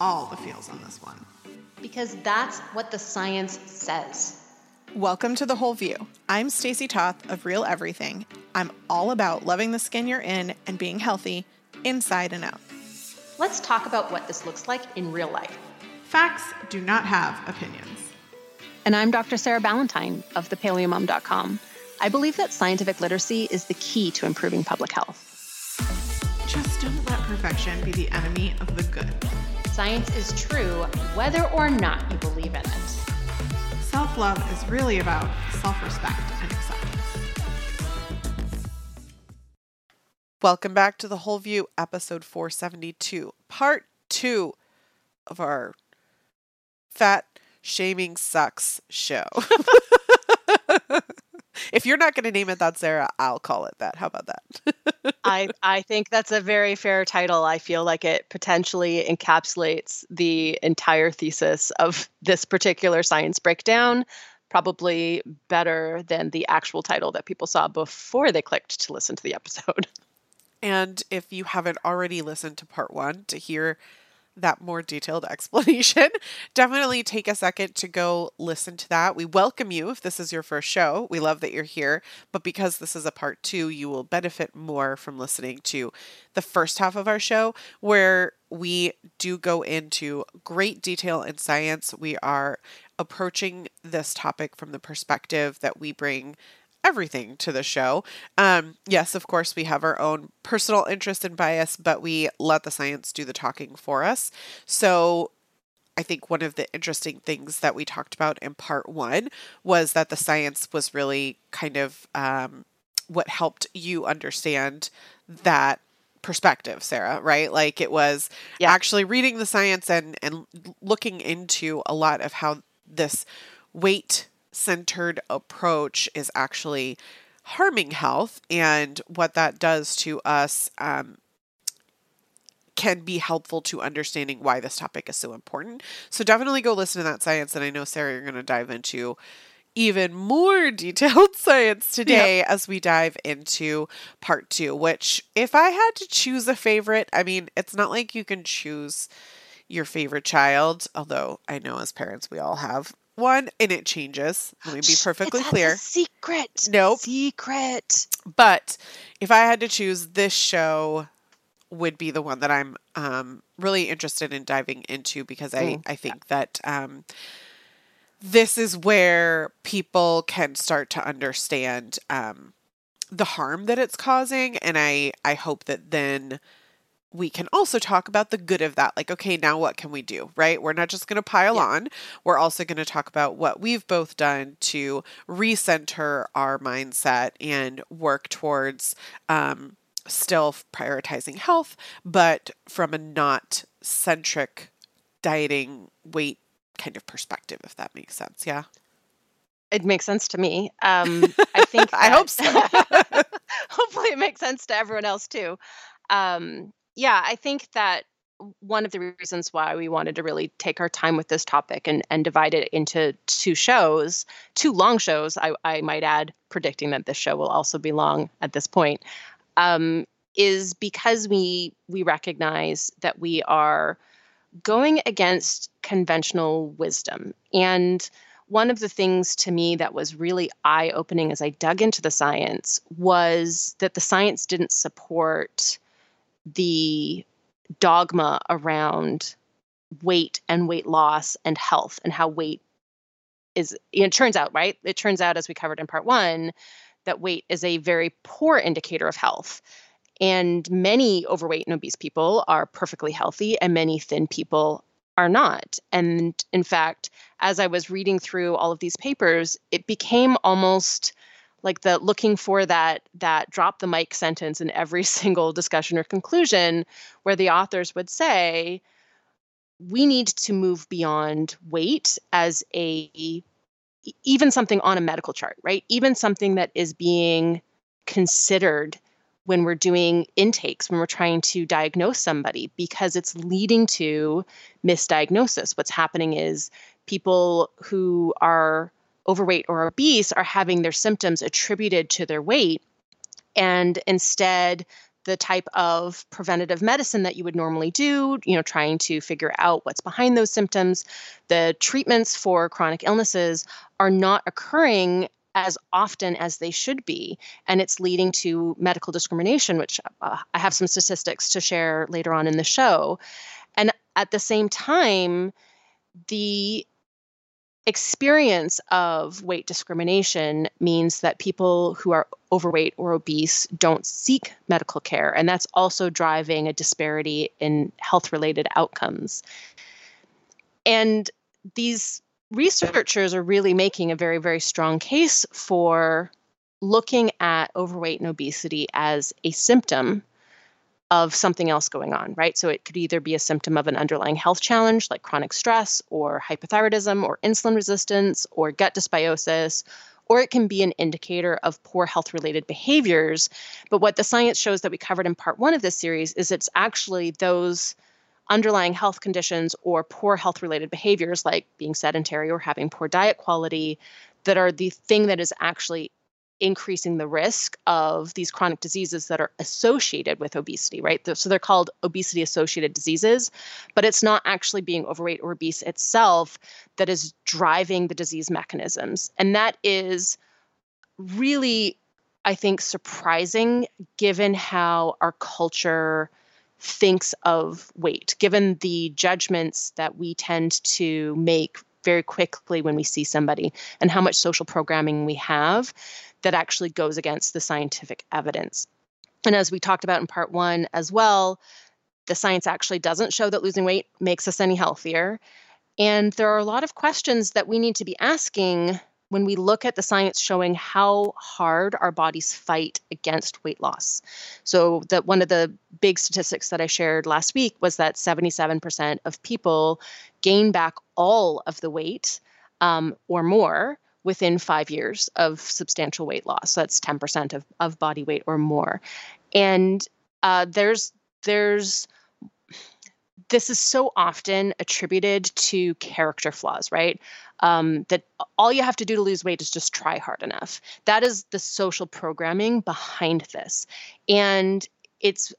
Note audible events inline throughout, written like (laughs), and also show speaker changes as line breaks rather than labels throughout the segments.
all the feels on this one.
Because that's what the science says.
Welcome to The Whole View. I'm Stacy Toth of Real Everything. I'm all about loving the skin you're in and being healthy inside and out.
Let's talk about what this looks like in real life.
Facts do not have opinions.
And I'm Dr. Sarah Ballantyne of thepaleomom.com. I believe that scientific literacy is the key to improving public health.
Just don't let perfection be the enemy of the good.
Science is true whether or not you believe in it.
Self love is really about self respect and acceptance. Welcome back to The Whole View, episode 472, part two of our Fat Shaming Sucks show. (laughs) if you're not going to name it that, Sarah, I'll call it that. How about that? (laughs)
I I think that's a very fair title. I feel like it potentially encapsulates the entire thesis of this particular science breakdown, probably better than the actual title that people saw before they clicked to listen to the episode.
And if you haven't already listened to part one to hear that more detailed (laughs) explanation, definitely take a second to go listen to that. We welcome you if this is your first show. We love that you're here, but because this is a part two, you will benefit more from listening to the first half of our show, where we do go into great detail in science. We are approaching this topic from the perspective that we bring everything to the show. Um, yes, of course, we have our own personal interest and bias, but we let the science do the talking for us. So I think one of the interesting things that we talked about in part one was that the science was really kind of um, what helped you understand that perspective sarah right like it was yeah. actually reading the science and and looking into a lot of how this weight centered approach is actually harming health and what that does to us um, can be helpful to understanding why this topic is so important. So definitely go listen to that science. And I know, Sarah, you're going to dive into even more (laughs) detailed (laughs) science today yep. as we dive into part two, which, if I had to choose a favorite, I mean, it's not like you can choose your favorite child, although I know as parents we all have one and it changes. Let me be perfectly
it's
clear.
secret.
Nope.
Secret.
But if I had to choose, this show would be the one that I'm um, really interested in diving into because I, mm. I think that um, this is where people can start to understand um, the harm that it's causing. And I, I hope that then we can also talk about the good of that. Like, okay, now what can we do, right? We're not just going to pile yeah. on. We're also going to talk about what we've both done to recenter our mindset and work towards um, still prioritizing health, but from a not centric dieting weight kind of perspective, if that makes sense. Yeah.
It makes sense to me. Um, (laughs) I think.
I hope so. (laughs)
hopefully, it makes sense to everyone else too. Um, yeah, I think that one of the reasons why we wanted to really take our time with this topic and, and divide it into two shows, two long shows, I, I might add, predicting that this show will also be long at this point, um, is because we we recognize that we are going against conventional wisdom. And one of the things to me that was really eye opening as I dug into the science was that the science didn't support the dogma around weight and weight loss and health and how weight is it turns out right? It turns out as we covered in part 1 that weight is a very poor indicator of health. And many overweight and obese people are perfectly healthy and many thin people are not. And in fact as i was reading through all of these papers it became almost like the looking for that that drop the mic sentence in every (laughs) single discussion or conclusion where the authors would say we need to move beyond weight as a even something on a medical chart right? Even something that is being considered when we're doing intakes when we're trying to diagnose somebody because it's leading to misdiagnosis. What's happening is people who are overweight or obese are having their symptoms attributed to their weight. And instead, the type of preventative medicine that you would normally do, you know, trying to figure out what's behind those symptoms. The treatments for chronic illnesses are not occurring as often as they should be. And it's leading to medical discrimination, which uh, I have some statistics to share later on in the show. And at the same time, the experience of weight discrimination means that people who are overweight or obese don't seek medical care. And that's also driving a disparity in health related outcomes. And these researchers are really making a very, very strong case for looking at overweight and obesity as a symptom of something else going on, right? So it could either be a symptom of an underlying health challenge like chronic stress or hypothyroidism or insulin resistance or gut dysbiosis, or it can be an indicator of poor health related behaviors. But what the science shows that we covered in part one of this series is it's actually those underlying health conditions or poor health related behaviors like being sedentary or having poor diet quality that are the thing that is actually increasing the risk of these chronic diseases that are associated with obesity, right? So they're called obesity associated diseases, but it's not actually being overweight or obese itself that is driving the disease mechanisms. And that is really, I think, surprising given how our culture thinks of weight, given the judgments that we tend to make very quickly when we see somebody and how much social programming we have that actually goes against the scientific evidence. And as we talked about in part one as well, the science actually doesn't show that losing weight makes us any healthier. And there are a lot of questions that we need to be asking when we look at the science showing how hard our bodies fight against weight loss. So that one of the big statistics that I shared last week was that 77% of people gain back all of the weight um, or more within five years of substantial weight loss. So that's 10% of, of body weight or more. And uh, there's there's this is so often attributed to character flaws, right? Um, that all you have to do to lose weight is just try hard enough. That is the social programming behind this. And it's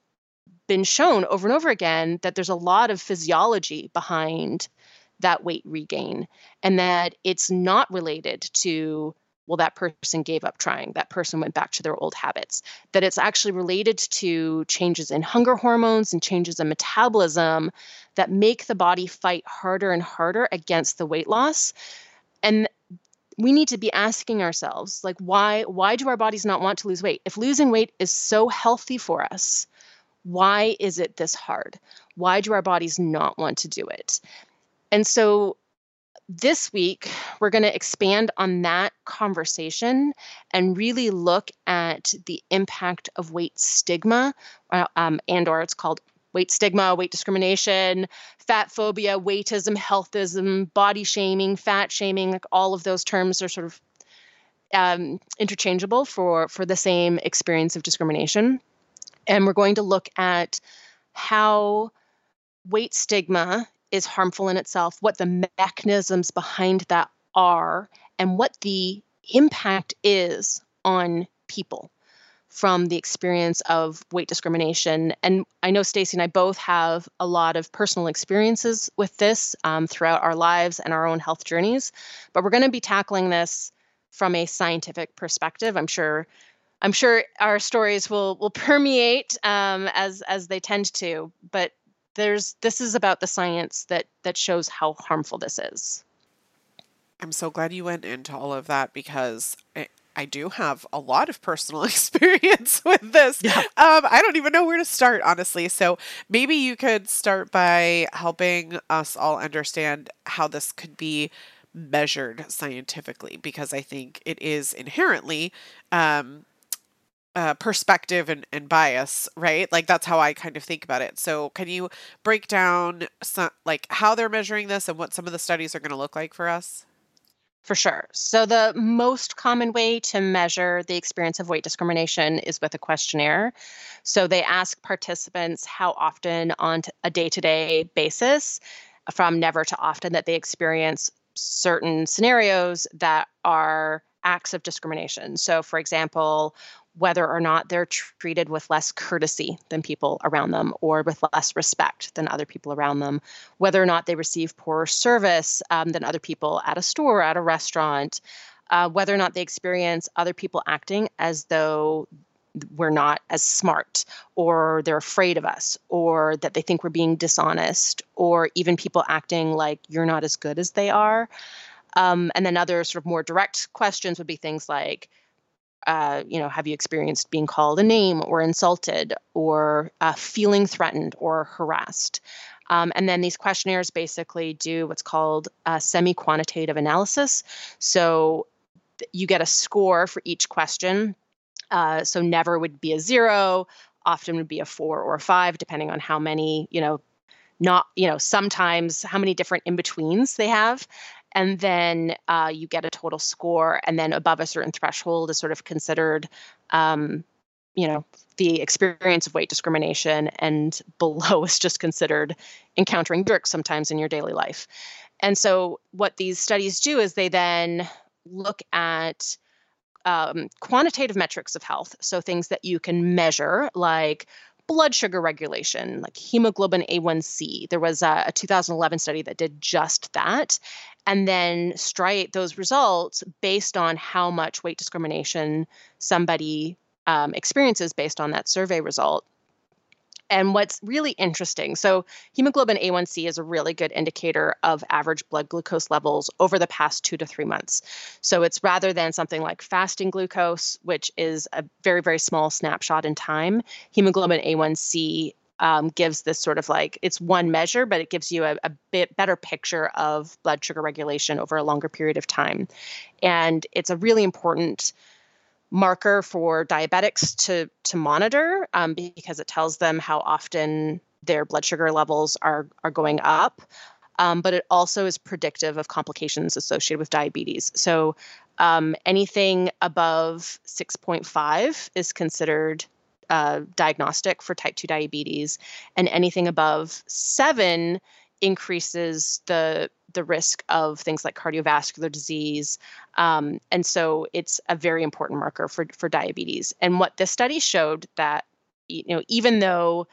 been shown over and over again that there's a lot of physiology behind that weight regain and that it's not related to well, that person gave up trying, that person went back to their old habits, that it's actually related to changes in hunger hormones and changes in metabolism that make the body fight harder and harder against the weight loss. And we need to be asking ourselves like why why do our bodies not want to lose weight? If losing weight is so healthy for us why is it this hard? Why do our bodies not want to do it and so this week, we're going to expand on that conversation and really look at the impact of weight stigma, uh, um, and or it's called weight stigma, weight discrimination, fat phobia, weightism, healthism, body shaming, fat shaming. Like all of those terms are sort of um, interchangeable for for the same experience of discrimination. And we're going to look at how weight stigma is harmful in itself, what the mechanisms behind that are, and what the impact is on people from the experience of weight discrimination. And I know Stacy and I both have a lot of personal experiences with this um, throughout our lives and our own health journeys. But we're going to be tackling this from a scientific perspective. I'm sure. I'm sure our stories will will (laughs) permeate um, as as they tend to, but there's this is about the science that that shows how harmful this is.
I'm so glad you went into all of that because I, I do have a lot of personal (laughs) experience with this. Yeah. Um, I don't even know where to start, honestly. So maybe you could start by helping us all understand how this could be measured scientifically, because I think it is inherently um, uh, perspective and, and bias, right? Like that's how I kind of think about it. So, can you break down some like how they're measuring this and what some of the studies are going to look like for us?
For sure. So, the most common way to measure the experience of weight discrimination is with a questionnaire. So, they ask participants how often on a day to day basis, from never to often, that they experience certain scenarios that are acts of discrimination. So, for example, whether or not they're treated with less courtesy than people around them or with less respect than other people around them, whether or not they receive poorer service um, than other people at a store, at a restaurant, uh, whether or not they experience other people acting as though we're not as smart or they're afraid of us or that they think we're being dishonest or even people acting like you're not as good as they are. Um, and then other sort of more direct questions would be things like, uh, you know, have you experienced being called a name or insulted or uh, feeling threatened or harassed? Um, and then these questionnaires basically do what's called a semi quantitative analysis. So you get a score for each question. Uh, so never would be a zero, often would be a four or a five, depending on how many, you know, not, you know, sometimes how many different in betweens they have and then uh, you get a total score and then above a certain threshold is sort of considered um, you know the experience of weight discrimination and (laughs) below is just considered encountering jerks sometimes in your daily life. And so what these studies do is they then look at um, quantitative metrics of health so things that you can measure like blood sugar regulation, like hemoglobin A1C. There was a, a 2011 study that did just that. And then striate those results based on how much weight discrimination somebody um, experiences based on that survey result. And what's really interesting so, hemoglobin A1C is a really good indicator of average blood glucose levels over the past two to three months. So, it's rather than something like fasting glucose, which is a very, very small snapshot in time, hemoglobin A1C um, gives this sort of like it's one measure, but it gives you a, a bit better picture of blood sugar regulation over a longer period of time. And it's a really important marker for diabetics to to monitor um, because it tells them how often their blood sugar levels are are going up. Um, but it also is predictive of complications associated with diabetes. So um, anything above 6.5 is considered uh, diagnostic for type 2 diabetes, and anything above seven increases the the risk of things like cardiovascular disease. Um, and so it's a very important marker for, for diabetes. And what this study showed that, you know, even though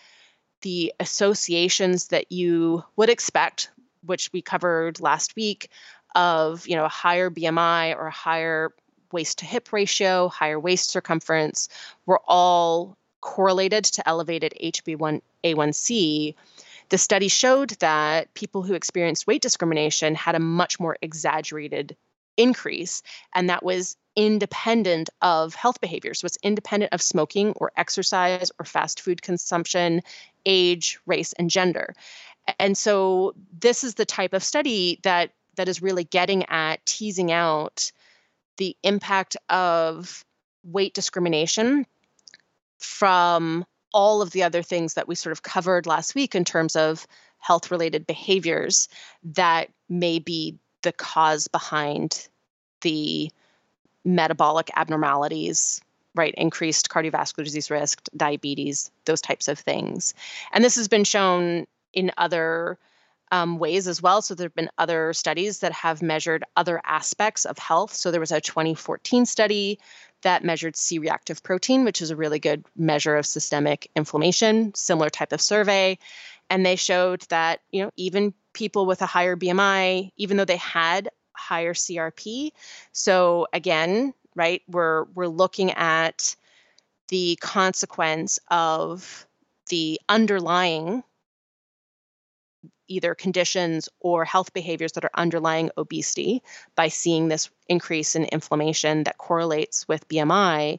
the associations that you would expect, which we covered last week, of you know a higher BMI or a higher waist to hip ratio, higher waist circumference, were all correlated to elevated HbA1c the study showed that people who experienced weight discrimination had a much more exaggerated increase, and that was independent of health behaviors. So it's independent of smoking or exercise or fast food consumption, age, race, and gender. And so this is the type of study that that is really getting at teasing out the impact of weight discrimination from all of the other things that we sort of covered last week in terms of health related behaviors that may be the cause behind the metabolic abnormalities right increased cardiovascular disease risk diabetes those types of things and this has been shown in other um, ways as well. So there have been other studies that have measured other aspects of health. So there was a 2014 study that measured C reactive protein, which is a really good measure of systemic inflammation, similar type of survey. And they showed that, you know, even people with a higher BMI, even though they had higher CRP, so again, right, we're we're looking at the consequence of the underlying either conditions or health behaviors that are underlying obesity by seeing this increase in inflammation that correlates with BMI.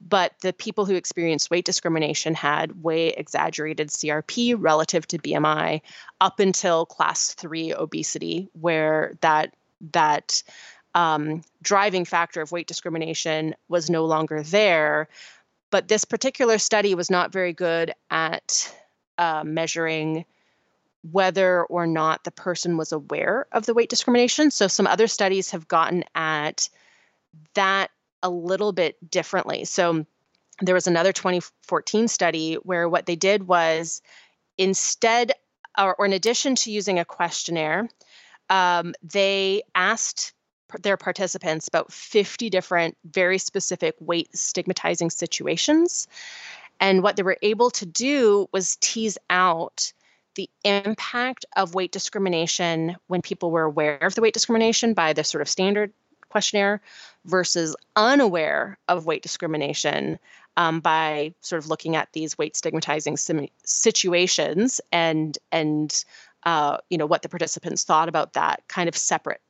But the people who experienced weight discrimination had way exaggerated CRP relative to BMI up until class three obesity, where that that um, driving factor of weight discrimination was no longer there. But this particular study was not very good at uh, measuring whether or not the person was aware of the weight discrimination. So some other studies have gotten at that a little bit differently. So there was another 2014 study where what they did was instead, or, or in addition to using a questionnaire, um, they asked their participants about 50 different, very specific weight stigmatizing situations. And what they were able to do was tease out the impact of weight discrimination when people were aware of the weight discrimination by the sort of standard questionnaire versus unaware of weight discrimination um, by sort of looking at these weight stigmatizing sim- situations and and uh, you know what the participants thought about that kind of separate.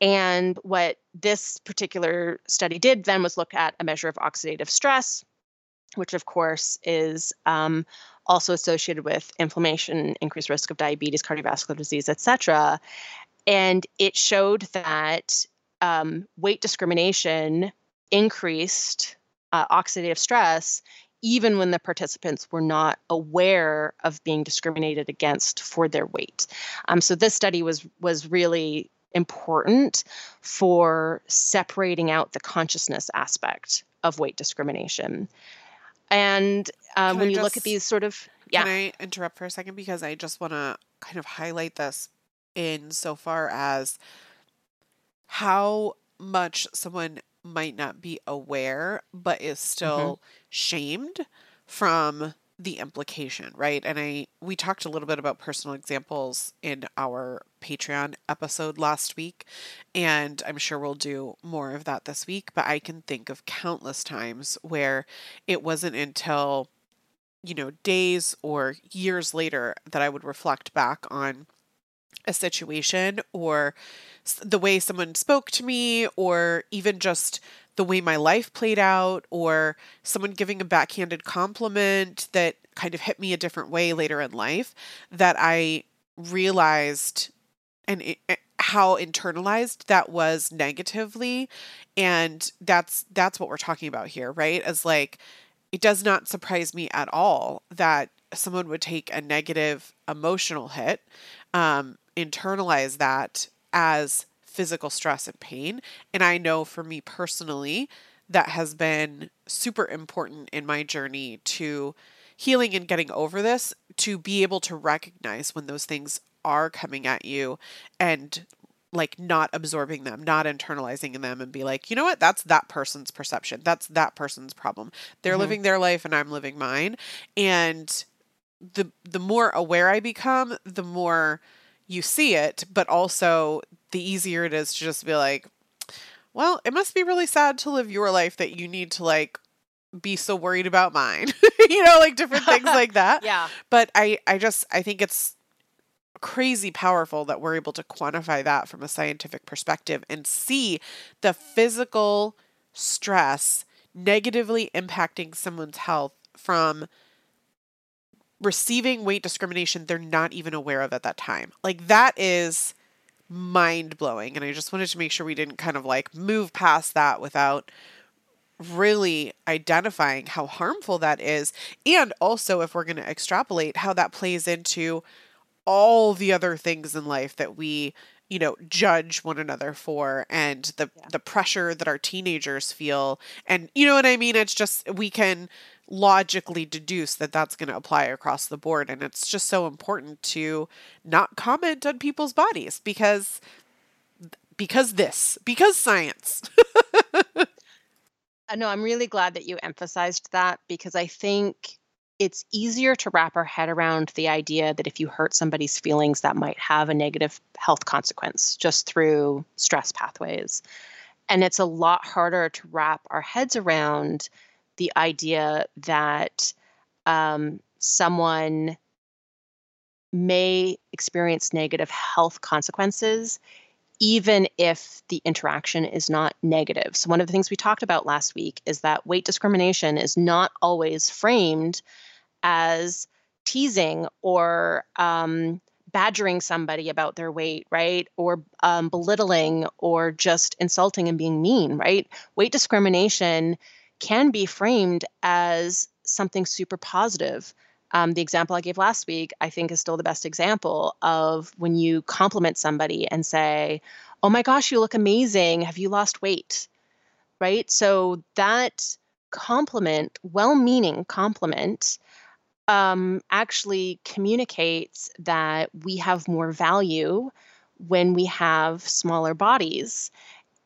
And what this particular study did then was look at a measure of oxidative stress which of course is um, also associated with inflammation increased risk of diabetes cardiovascular disease etc and it showed that um, weight discrimination increased uh, oxidative stress even when the participants were not aware of being discriminated against for their weight. Um, so this study was was really important for separating out the consciousness aspect of weight discrimination. And um, when you just, look at these sort of
yeah, can I interrupt for a second because I just want to kind of highlight this in so far as how much someone might not be aware but is mm-hmm. still mm-hmm. shamed from the implication, right? And I we talked a little bit about personal examples in our Patreon episode last week, and I'm sure we'll do more of that this week, but I can think of countless times where it wasn't until you know, days or years later that I would reflect back on a situation or the way someone spoke to me or even just the way my life played out or someone giving a backhanded compliment that kind of hit me a different way later in life that I realized and it, eh, how internalized that was negatively. And that's that's what we're talking about here right? As like it does not surprise me at all that someone would take a negative emotional hit um, internalize that as physical stress and pain. And I know for me personally, that has been super important in my journey to healing and getting over this to be able to recognize when those things are coming at you and like not absorbing them, not internalizing them and be like, you know what? That's that person's perception. That's that person's problem. They're mm-hmm. living their life and I'm living mine. And the the more aware I become, the more you see it, but also the easier it is to just be like, well, it must be really sad to live your life that you need to like be so worried about mine. (laughs) you know, like different things like that. (laughs)
Yeah.
But I I just I think it's crazy powerful that we're able to quantify that from a scientific perspective and see the physical stress negatively impacting someone's health from receiving weight discrimination they're not even aware of at that time. Like that is mind blowing. And I just wanted to make sure we didn't kind of like move past that without really identifying how harmful that is. And also, if we're going to extrapolate, how that plays into all the other things in life that we you know judge one another for and the yeah. the pressure that our teenagers feel and you know what i mean it's just we can logically deduce that that's going to apply across the board. And it's just so important to not comment on people's bodies because because this, because science. (laughs)
no, I'm really glad that you emphasized that because I think it's easier to wrap our head around the idea that if you hurt somebody's feelings, that might have a negative health consequence just through stress pathways. And it's a lot harder to wrap our heads around the idea that um, someone may experience negative health consequences even if the interaction is not negative. So, one of the things we talked about last week is that weight discrimination is not always framed as teasing or um, badgering somebody about their weight, right? Or um, belittling or just insulting and being mean, right? Weight discrimination can be framed as something super positive. Um, the example I gave last week, I think, is still the best example of when you compliment somebody and say, Oh my gosh, you look amazing. Have you lost weight? Right? So that compliment, well meaning compliment, um, actually communicates that we have more value when we have smaller bodies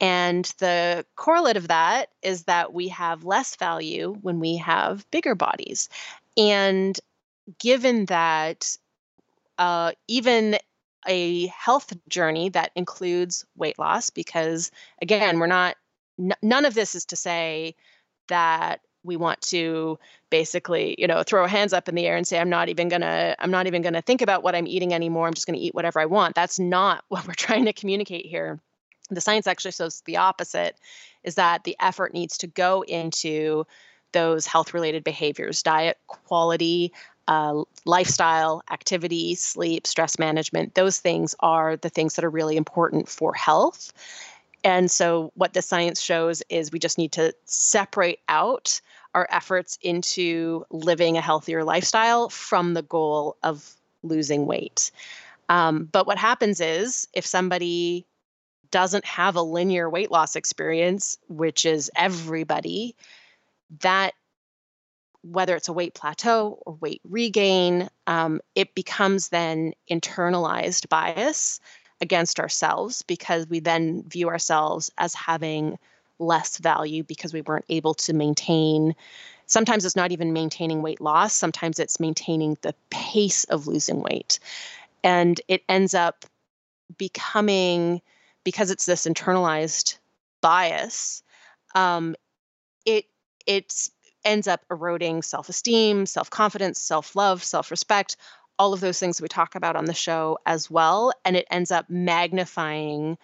And the correlate of that is that we have less value when we have bigger bodies. And given that uh, even a health journey that includes weight loss, because again, we're not, n- none of this is to say that we want to basically you know throw our hands up in the air and say i'm not even gonna i'm not even gonna think about what i'm eating anymore. I'm just gonna eat whatever i want. That's not (laughs) what we're trying to communicate here. The science actually shows the opposite is that the effort needs to go into those health related behaviors diet quality uh, lifestyle activity sleep stress management. Those things are the things that are really important for health and so what the science shows is we just need to separate out our efforts into living a healthier lifestyle from the goal of losing weight. Um, but what happens is if somebody doesn't have a linear weight loss experience, which is everybody, that whether it's a weight plateau or weight regain, um, it becomes then internalized bias against ourselves because we then view ourselves as having less value because we weren't able to maintain. Sometimes it's not even maintaining weight loss, sometimes it's maintaining the pace of losing weight. And it ends up becoming because it's this internalized bias, um, it it ends up eroding self-esteem, self-confidence, self-love, self-respect, all of those things we talk about on the show as well, and it ends up magnifying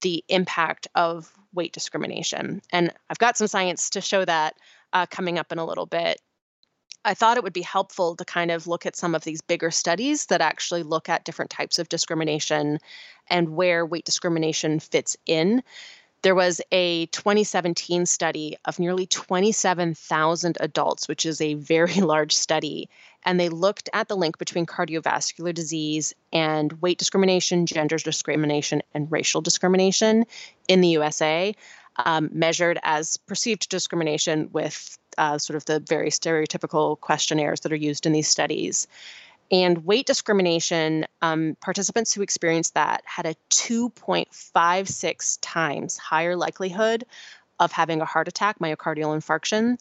the impact of weight discrimination. And I've got some science to show that uh, coming up in a little bit. I thought it would be helpful to kind of look at some of these bigger studies that actually look at different types of discrimination and where weight discrimination fits in. There was a 2017 study of nearly 27,000 adults, which is a very (laughs) large study. And they looked at the link between cardiovascular disease and weight discrimination, gender discrimination, and racial discrimination in the USA, um, measured as perceived discrimination with uh, sort of the very stereotypical questionnaires that are used in these studies. And weight discrimination, um, participants who experienced that had a 2.56 times higher likelihood of having a heart attack, myocardial infarction,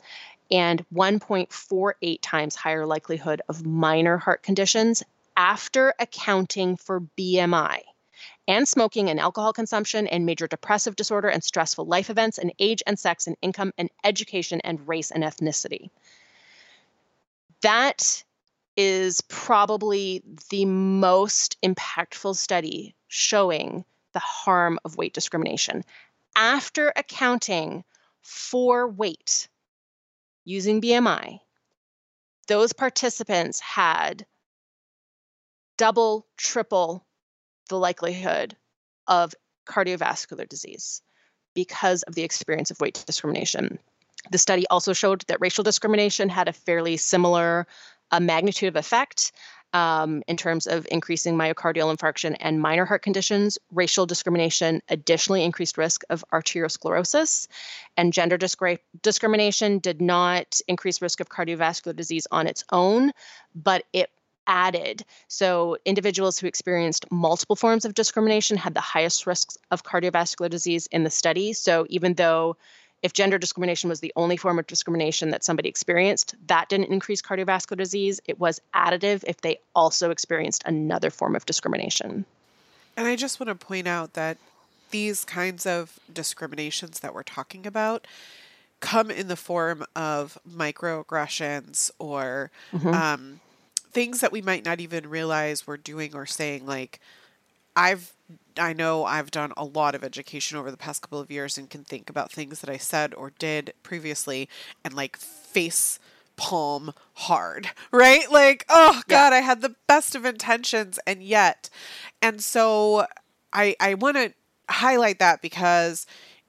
and 1.48 times higher likelihood of minor heart conditions after accounting for BMI and smoking and alcohol consumption and major depressive disorder and stressful life events and age and sex and income and education and race and ethnicity. That is probably the most impactful study showing the harm of weight discrimination. After accounting for weight using BMI, those participants had double, triple the likelihood of cardiovascular disease because of the experience of weight discrimination. The study also showed that racial discrimination had a fairly similar a magnitude of effect um, in terms of increasing myocardial infarction and minor heart conditions. Racial discrimination additionally increased risk of arteriosclerosis, and gender discri- discrimination did not increase risk of cardiovascular disease on its own, but it added. So, individuals who experienced multiple forms of discrimination had the highest risks of cardiovascular disease in the study. So, even though if gender discrimination was the only form of discrimination that somebody experienced, that didn't increase cardiovascular disease. It was additive if they also experienced another form of discrimination.
And I just want to point out that these kinds of discriminations that we're talking about come in the form of microaggressions or mm-hmm. um, things that we might not even realize we're doing or saying. Like, I've I know I've done a lot of education over the past couple of years and can think about things that I said or did previously and like face palm hard, (laughs) right? Like, oh god, yeah. I had the best of intentions and yet. And so I I want to highlight that because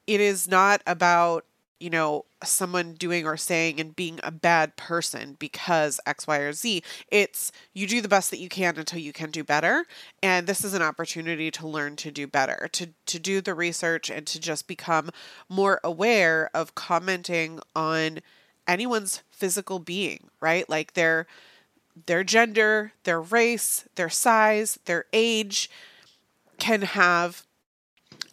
it is not about you know, someone doing or saying and being a bad person because X, Y, or Z. It's you do the best that you can until you can do better. And this is an opportunity to learn to do better, to, to do the research and to just become more aware of commenting on anyone's physical being, right? Like their their gender, their race, their size, their age can have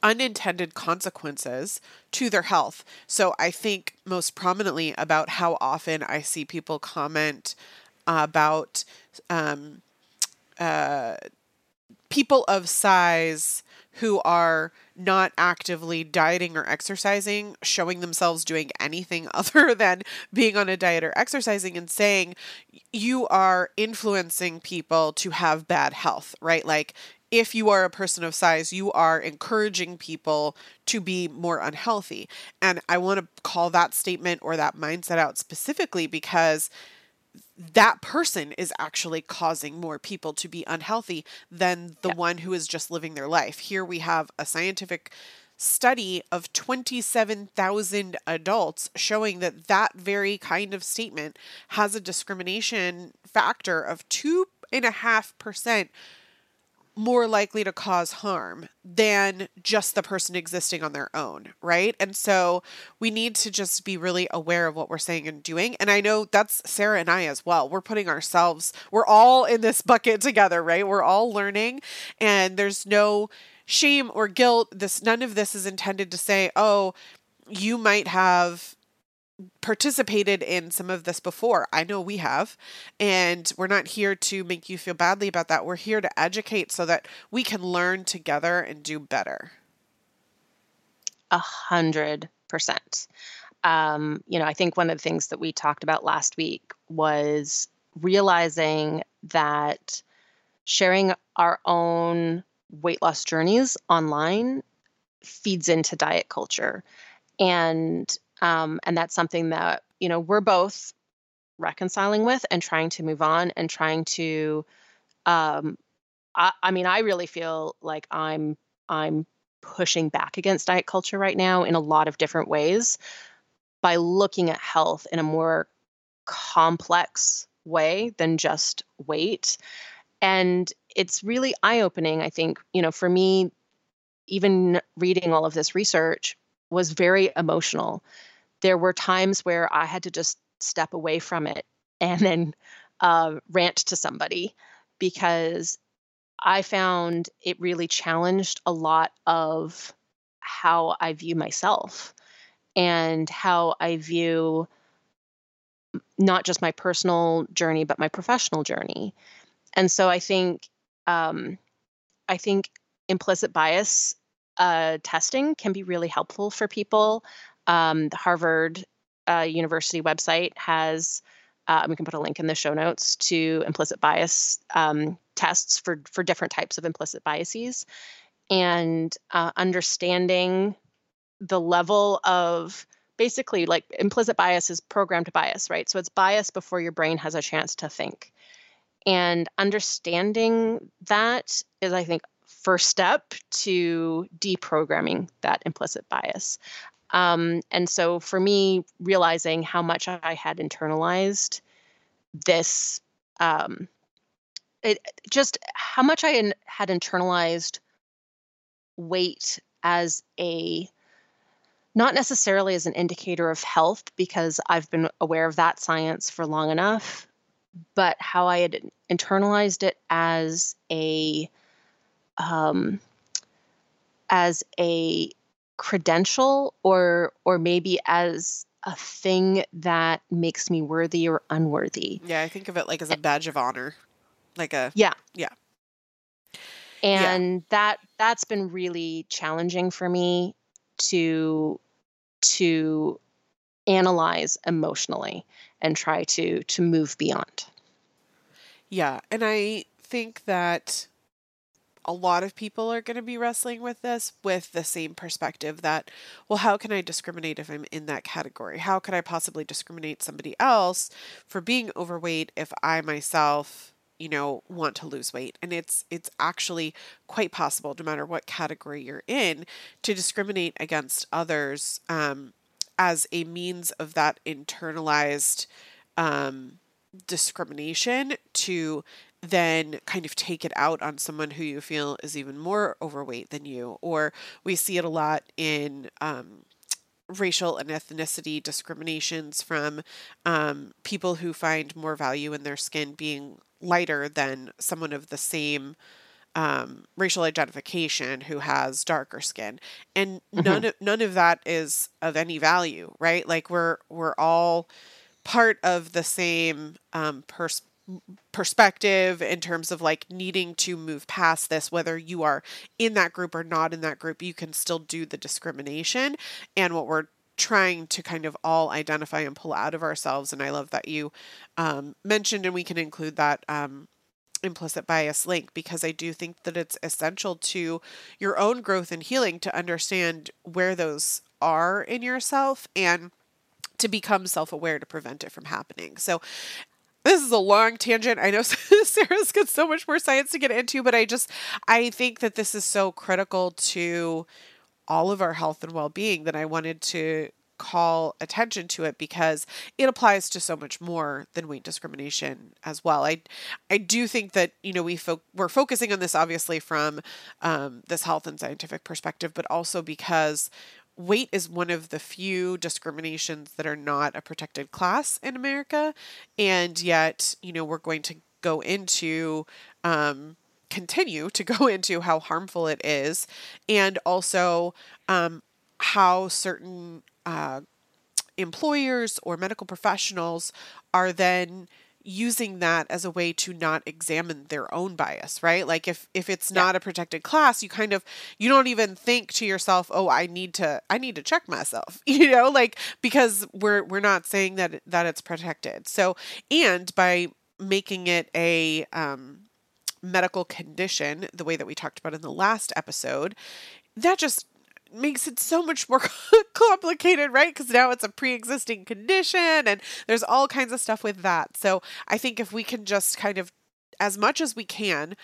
unintended consequences to their health. So I think most prominently about how often I see people comment about um, uh, people of size who are not actively dieting or exercising, showing themselves doing anything (laughs) other than being on a diet or exercising and saying you are influencing people to have bad health, right? Like if you are a person of size, you are encouraging people to be more unhealthy. And I want to call that statement or that mindset out specifically because that person is actually causing more people to be unhealthy than the yeah. one who is just living their life. Here we have a scientific study of 27,000 adults showing that that very kind of statement has a discrimination factor of 2.5% more likely to cause harm than just the person existing on their own, right? And so we need to just be really aware of what we're saying and doing. And I know that's Sarah and I as well. We're putting ourselves, we're all in this bucket (laughs) together, right? We're all learning, and there's no shame or guilt. This none of this is intended to say, "Oh, you might have participated in some of this before. I know we have. And we're not here to make you feel badly about that. We're here to educate so that we can learn together and do better.
A hundred percent. Um, you know, I think one of the things that we talked about last week was realizing that sharing our own weight loss journeys online feeds into diet culture. And um, and that's something that, you know, we're both reconciling with and trying to move on and trying to um, I, I mean, I really feel like I'm I'm pushing back against diet culture right now in a lot of different ways by looking at health in a more complex way than just weight. And it's really eye opening, I think, you know, for me, even reading all of this research was very emotional there were times where I had to just step away from it and then uh, rant to somebody because I found it really challenged a lot of how I view myself and how I view not just my personal journey but my professional journey. And so I think um, I think implicit bias uh, testing can be really helpful for people. Um, the Harvard uh, University website has, uh, we can put a link in the show notes to implicit bias um, tests for, for different types of implicit biases. And uh, understanding the level of basically like implicit bias is programmed bias, right? So it's bias before your brain has a chance to think. And understanding that is, I think, first step to deprogramming that implicit bias. Um, and so for me, realizing how much I had internalized this, um, it just how much I in, had internalized weight as a not necessarily as an indicator of health because I've been aware of that science for long enough, but how I had internalized it as a um, as a credential or or maybe as a thing that makes me worthy or unworthy.
Yeah, I think of it like as a badge of honor. Like a
Yeah.
Yeah.
And yeah. that that's been really challenging for me to to analyze emotionally and try to to move beyond.
Yeah, and I think that a lot of people are going to be wrestling with this with the same perspective that, well, how can I discriminate if I'm in that category? How could I possibly discriminate somebody else for being overweight if I myself you know want to lose weight and it's it's actually quite possible no matter what category you're in to discriminate against others um, as a means of that internalized um, discrimination to then kind of take it out on someone who you feel is even more overweight than you. Or we see it a lot in um, racial and ethnicity discriminations from um, people who find more value in their skin being lighter than someone of the same um, racial identification who has darker skin and mm-hmm. none of none of that is of any value right like we're we're all part of the same um, pers- perspective in terms of like needing to move past this whether you are in that group or not in that group you can still do the discrimination and what we're trying to kind of all identify and pull out of ourselves and i love that you um, mentioned and we can include that um, implicit bias link because I do think that it's essential to your own growth and healing to understand where those are in yourself and to become self aware to prevent it from happening. So, this is a long tangent. I know (laughs) Sarah's got so much more science to get into, but I just I think that this is so critical to all of our health and well-being that I wanted to call attention to it because it applies to so much more than weight discrimination as well. I I do think that you know we fo- we're focusing on this obviously from um, this health and scientific perspective, but also because weight is one of the few discriminations that are not a protected class in America, and yet you know we're going to go into um, continue to (laughs) go into how harmful it is. And also um, how certain uh, employers or medical professionals are then using that as a way to not examine their own bias right? Like if if it's not a protected class you kind of you don't even think to yourself oh i need to i need to check myself (laughs) you know? Like because we're we're not saying that that it's protected. So and by making it a um medical condition the way that we talked about in the last episode that just makes it so much more (laughs) complicated, right? Because now it's a pre existing condition and there's all kinds of stuff with that. So I think if we can just kind of, as much as we can,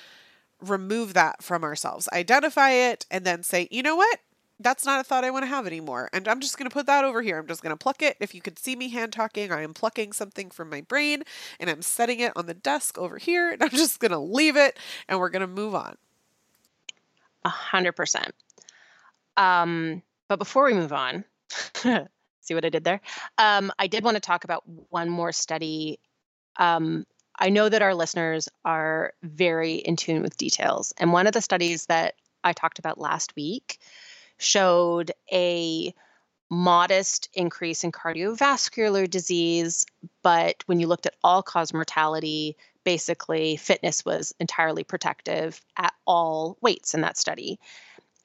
remove that from ourselves, identify it, and then say, you know what? That's not a thought I want to have anymore. And I'm just going to put that over here. I'm just going to pluck it. If you could see me hand talking, I am plucking something from my brain and I'm setting it on the desk over here. And I'm (laughs) just going to leave it and we're going to move on.
A hundred percent. Um, but before we move on, (laughs) see what I did there? Um, I did want to talk about one more study. Um, I know that our listeners are very in tune with details. And one of the studies that I talked about last week showed a modest increase in cardiovascular disease. But when you looked at all cause mortality, basically fitness was entirely protective at all weights in that study.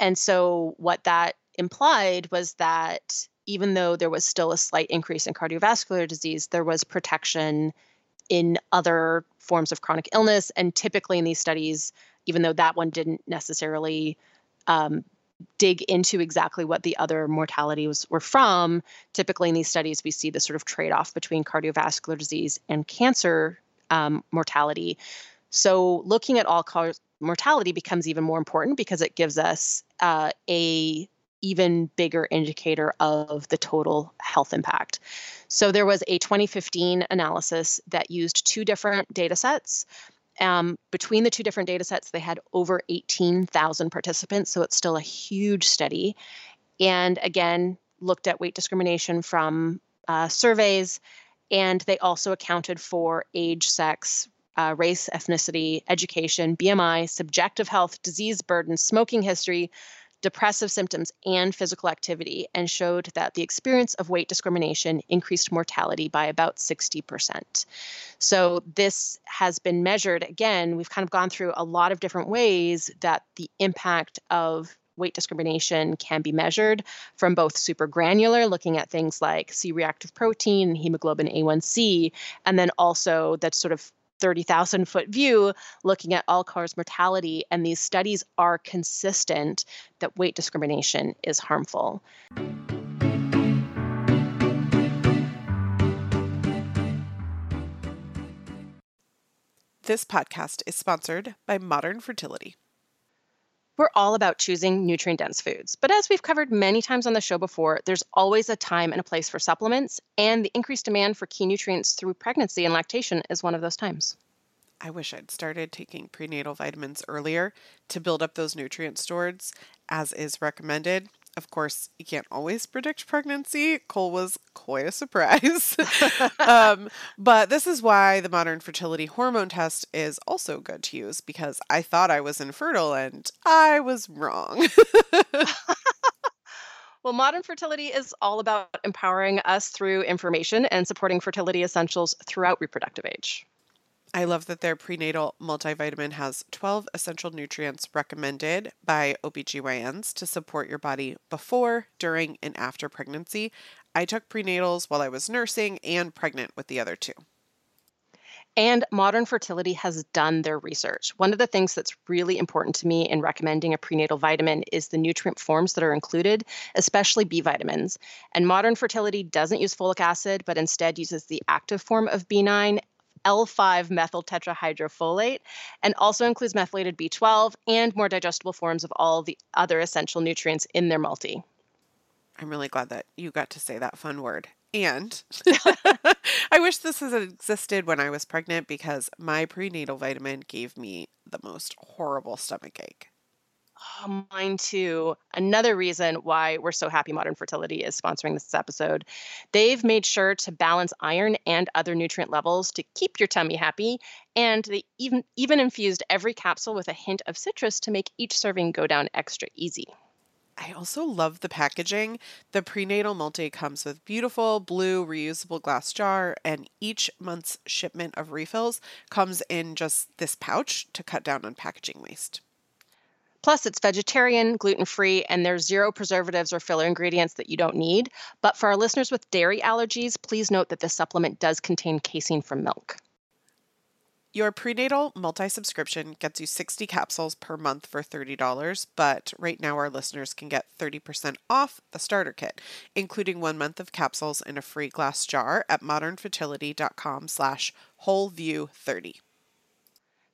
And so what that implied was that even though there was still a slight increase in cardiovascular disease, there was protection in other forms of chronic illness. And typically in these studies, even though that one didn't necessarily um, dig into exactly what the other mortalities were from, typically in these studies, we see the sort of trade off between cardiovascular disease and cancer um, mortality. So, looking at all cause mortality becomes even more important because it gives us uh, a even bigger indicator of the total health impact. So there was a 2015 analysis that used two different data sets. Um, between the two different data sets, they had over 18,000 participants, so it's still a huge study. And again, looked at weight discrimination from uh, surveys, and they also accounted for age, sex, uh, race, ethnicity, education, BMI, subjective health, disease burden, smoking history, depressive symptoms, and physical activity, and showed that the experience of weight discrimination increased mortality by about 60%. So, this has been measured again. We've kind of gone through a lot of different ways that the impact of weight discrimination can be measured from both super granular, looking at things like C reactive protein, hemoglobin A1C, and then also that sort of 30,000 foot view looking at all cause mortality, and these studies are consistent that weight discrimination is harmful.
This podcast is sponsored by Modern Fertility.
We're all about choosing nutrient dense foods. But as we've covered many times on the show before, there's always a time and a place for supplements, and the increased demand for key nutrients through pregnancy and lactation is one of those times.
I wish I'd started taking prenatal vitamins earlier to build up those nutrient stores as is recommended. Of course, you can't always predict pregnancy. Cole was quite a surprise. (laughs) (laughs) um, but this is why the modern fertility hormone test is also good to use because I thought I was infertile and I was wrong. (laughs)
Well, modern fertility is all about empowering us through information and supporting fertility essentials throughout reproductive age.
I love that their prenatal multivitamin has 12 essential nutrients recommended by OBGYNs to support your body before, during, and after pregnancy. I took prenatals while I was nursing and pregnant with the other two.
And Modern Fertility has done their research. One of the things that's really important to me in recommending a prenatal vitamin is the nutrient forms that are included, especially B vitamins. And Modern Fertility doesn't use folic acid, but instead uses the active form of B9 L5 methyl tetrahydrofolate and also includes methylated B12 and more digestible forms of all the other essential nutrients in their multi.
I'm really glad that you got to say that fun word. And (laughs) (laughs) I wish this had existed when I was pregnant because my prenatal vitamin gave me the most horrible stomach ache.
Oh, mine too. Another reason why we're so happy Modern Fertility is sponsoring this episode. They've made sure to balance iron and other nutrient levels to keep your tummy happy, and they even even infused every capsule with a hint of citrus to make each serving go down extra easy.
I also love the packaging. The prenatal multi comes with beautiful blue reusable glass jar, and each month's shipment of refills comes in just this pouch to cut down on packaging waste.
Plus, it's vegetarian, gluten free, and there's zero preservatives or filler ingredients that you don't need. But for our listeners with dairy allergies, please note that this supplement does contain casein from milk.
Your prenatal multi subscription gets you 60 capsules per month for $30, but right now our listeners can get 30% off the starter kit, including one month of capsules in a free glass jar at modernfertility.com slash wholeview30.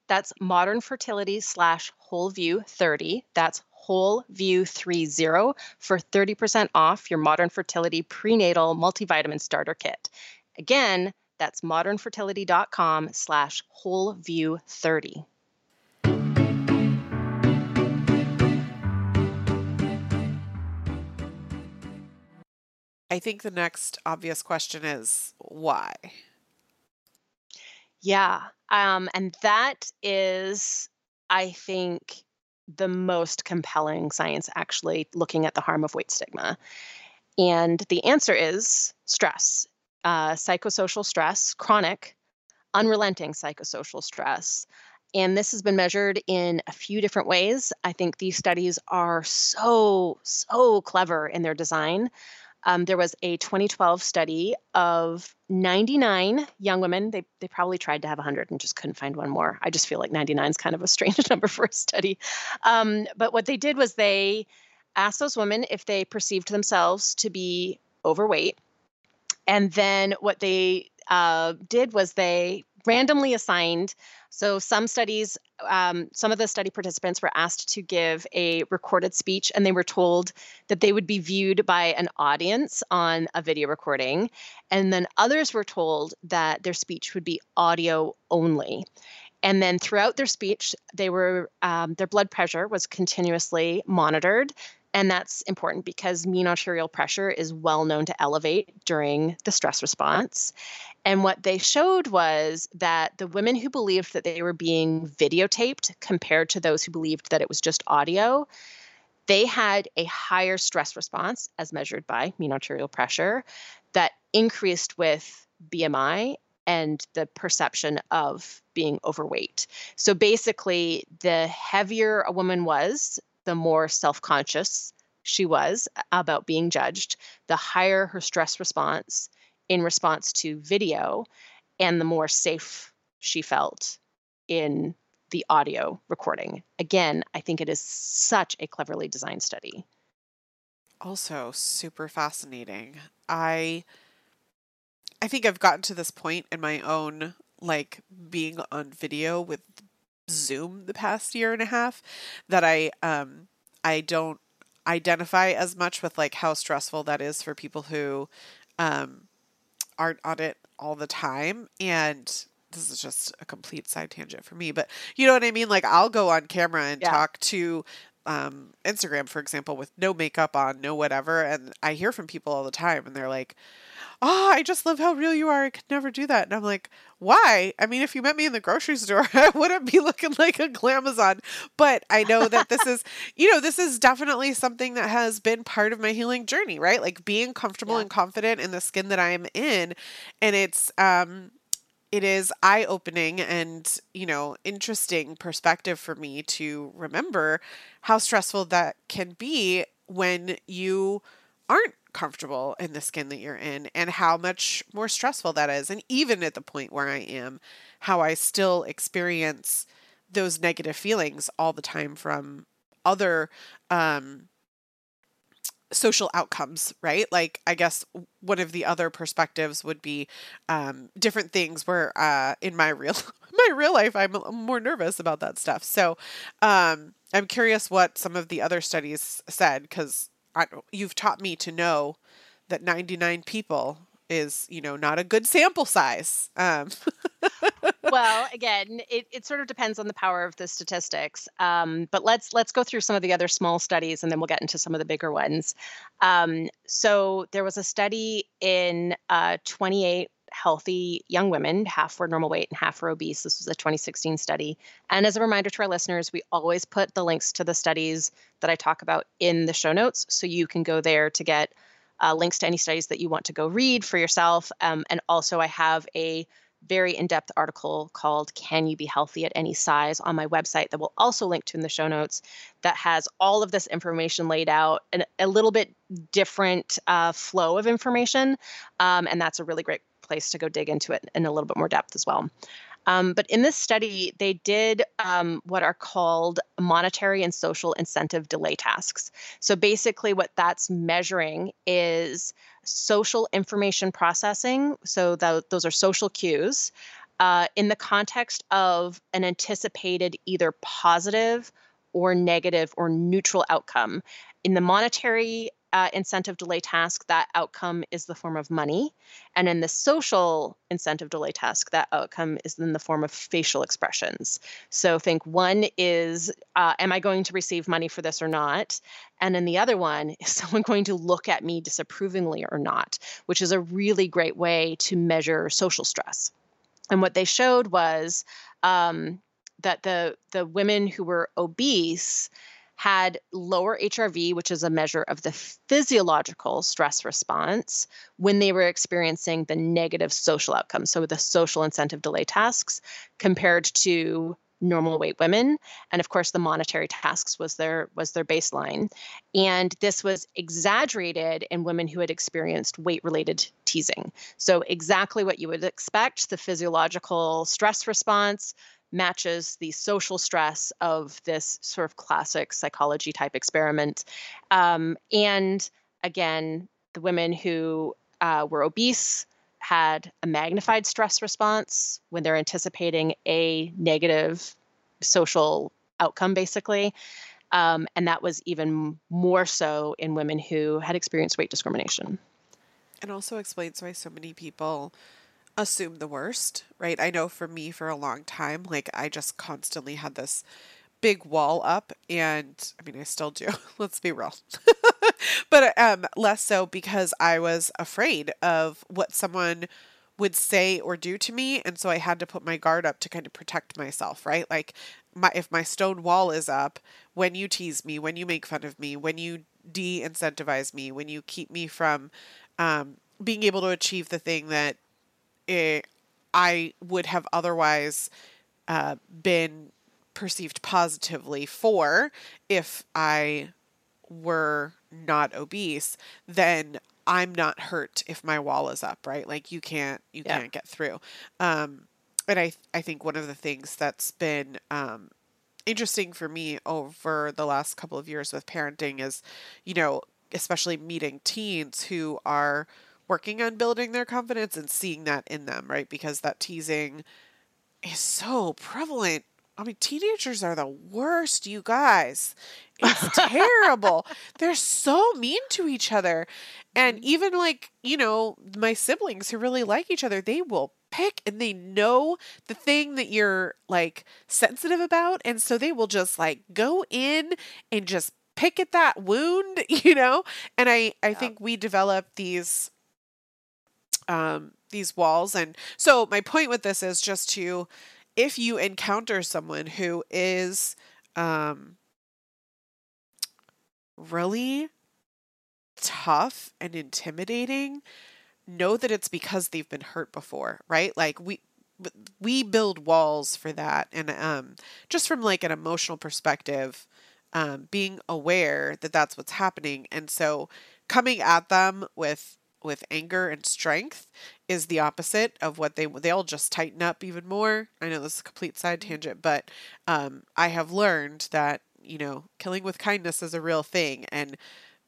That's modern fertility slash whole view 30. That's whole view 30 for 30% off your modern fertility prenatal multivitamin starter kit. Again, that's modernfertility.com slash whole view 30.
I think the next obvious question is why?
Yeah. Um, and that is, I think, the most compelling science actually looking at the harm of weight stigma. And the answer is stress, uh, psychosocial stress, chronic, unrelenting psychosocial stress. And this has been measured in a few different ways. I think these studies are so, so clever in their design. Um, there was a 2012 study of 99 young women. They, they probably tried to have 100 and just couldn't find one more. I just feel like 99 is kind of a strange (laughs) number for a study. Um, but what they did was they asked those women if they perceived themselves to be overweight. And then what they uh, did was they randomly assigned. So some studies, um, some of the study participants were asked to give a recorded speech, and they were told that they would be viewed by an audience on a video recording. And then others were told that their speech would be audio only. And then throughout their speech, they were um, their blood pressure was continuously monitored. And that's important because mean arterial pressure is well known to elevate during the stress response. And what they showed was that the women who believed that they were being videotaped compared to those who believed that it was just audio, they had a higher stress response as measured by mean arterial pressure that increased with BMI and the perception of being overweight. So basically, the heavier a woman was, the more self conscious she was about being judged, the higher her stress response in response to video, and the more safe she felt in the audio recording. Again, I think it is such a cleverly designed study.
Also, super fascinating. I I think I've gotten to this point in my own like being on video with Zoom the past year and a half that I um I don't identify as much with like how stressful that is for people who um aren't on it all the time and this is just a complete side tangent for me but you know what I mean like I'll go on camera and
Yeah.
talk to um, Instagram, for example, with no makeup on, no whatever. And I hear from people all the time, and they're like, oh, I just love how real you are. I could never do that. And I'm like, why? I mean, if you met me in the grocery store, (laughs) I wouldn't be looking like a glamazon. But I know that this is, (laughs) you know, this is definitely something that has been part of my healing journey, right? Like being comfortable yeah. and confident in the skin that I am in. And it's, um, it is eye opening and, you know, interesting perspective for me to remember how stressful that can be when you aren't comfortable in the skin that you're in and how much more stressful that is. And even at the point where I am, how I still experience those negative feelings all the time from other um, social outcomes, right? Like, I guess one of the other perspectives would be um, different things where uh, in my real (laughs) my real life I'm more nervous about that stuff. So um, I'm curious what some of the other studies said because I, you've taught me to know that 99 people is you know not a good sample size um. (laughs)
well again it, it sort of depends on the power of the statistics um, but let's let's go through some of the other small studies and then we'll get into some of the bigger ones um, so there was a study in uh, 28 healthy young women, half were normal weight and half were obese. This was a 2016 study. And as a reminder to our listeners, we always put the links to the studies that I talk about in the show notes. So you can go there to get uh, links to any studies that you want to go read for yourself. Um, and also, I have a very in depth article called Can You Be Healthy at Any Size on my website that we'll also link to in the show notes that has all of this information laid out and a little bit different uh, flow of information. Um, and that's a really great place to go dig into it in a little bit more depth as well. Um, but in this study, they did um, what are called monetary and social incentive delay tasks. So basically, what that's measuring is social information processing. So those are social cues uh, in the context of an anticipated either positive or negative or neutral outcome. In the monetary uh, incentive delay task, that outcome is the form of money. And in the social incentive delay task, that outcome is in the form of facial expressions. So think one is, uh, am I going to receive money for this or not? And then the other one, (laughs) is someone going to look at me disapprovingly or not? Which is a really great way to measure social stress. And what they showed was um, that the the women who were obese had lower HRV, which is a measure of the physiological stress response, when they were experiencing the negative social outcomes, so the social incentive delay tasks, compared to normal weight women. And of course the monetary tasks was their was their baseline. And this was exaggerated in women who had experienced weight related teasing. So exactly what you would expect the physiological stress response matches the social stress of this sort of classic psychology type experiment. Um, and again, the women who uh, were obese had a magnified stress response when they're anticipating a negative social outcome, basically. Um, and that was even more so in women who had experienced weight discrimination.
And also explains why so many people assume the worst, right? I know for me for a long time, like I just constantly had this big wall up and I mean I still do, (laughs) let's be real. (laughs) but um less so because I was afraid of what someone would say or do to me and so I had to put my guard up to kind of protect myself, right? Like my if my stone wall is up, when you tease me, when you make fun of me, when you de-incentivize me, when you keep me from um being able to achieve the thing that it, I would have otherwise uh, been perceived positively for if I were not obese, then I'm not hurt if my wall is up, right? Like you can't you yeah. can't get through. Um, and I I think one of the things that's been um, interesting for me over the last couple of years with parenting is, you know, especially meeting teens who are working on building their confidence and seeing that in them, right? Because that teasing is so prevalent. I mean, teenagers are the worst, you guys. It's (laughs) terrible. They're so mean to each other. And mm-hmm. even like, you know, my siblings who really like each other, they will pick and they know the thing that you're like sensitive about and so they will just like go in and just pick at that wound (laughs) you know and i i yeah. think we develop these um these walls. And so my point with this is just to if you encounter someone who is um really tough and intimidating know that it's because they've been hurt before, right? Like we we build walls for that. And um just from like an emotional perspective um being aware that that's what's happening. And so coming at them with with anger and strength is the opposite of what they they'll just tighten up even more. I know this is a complete side mm-hmm. tangent, but um I have learned that, you know, killing with kindness is a real thing and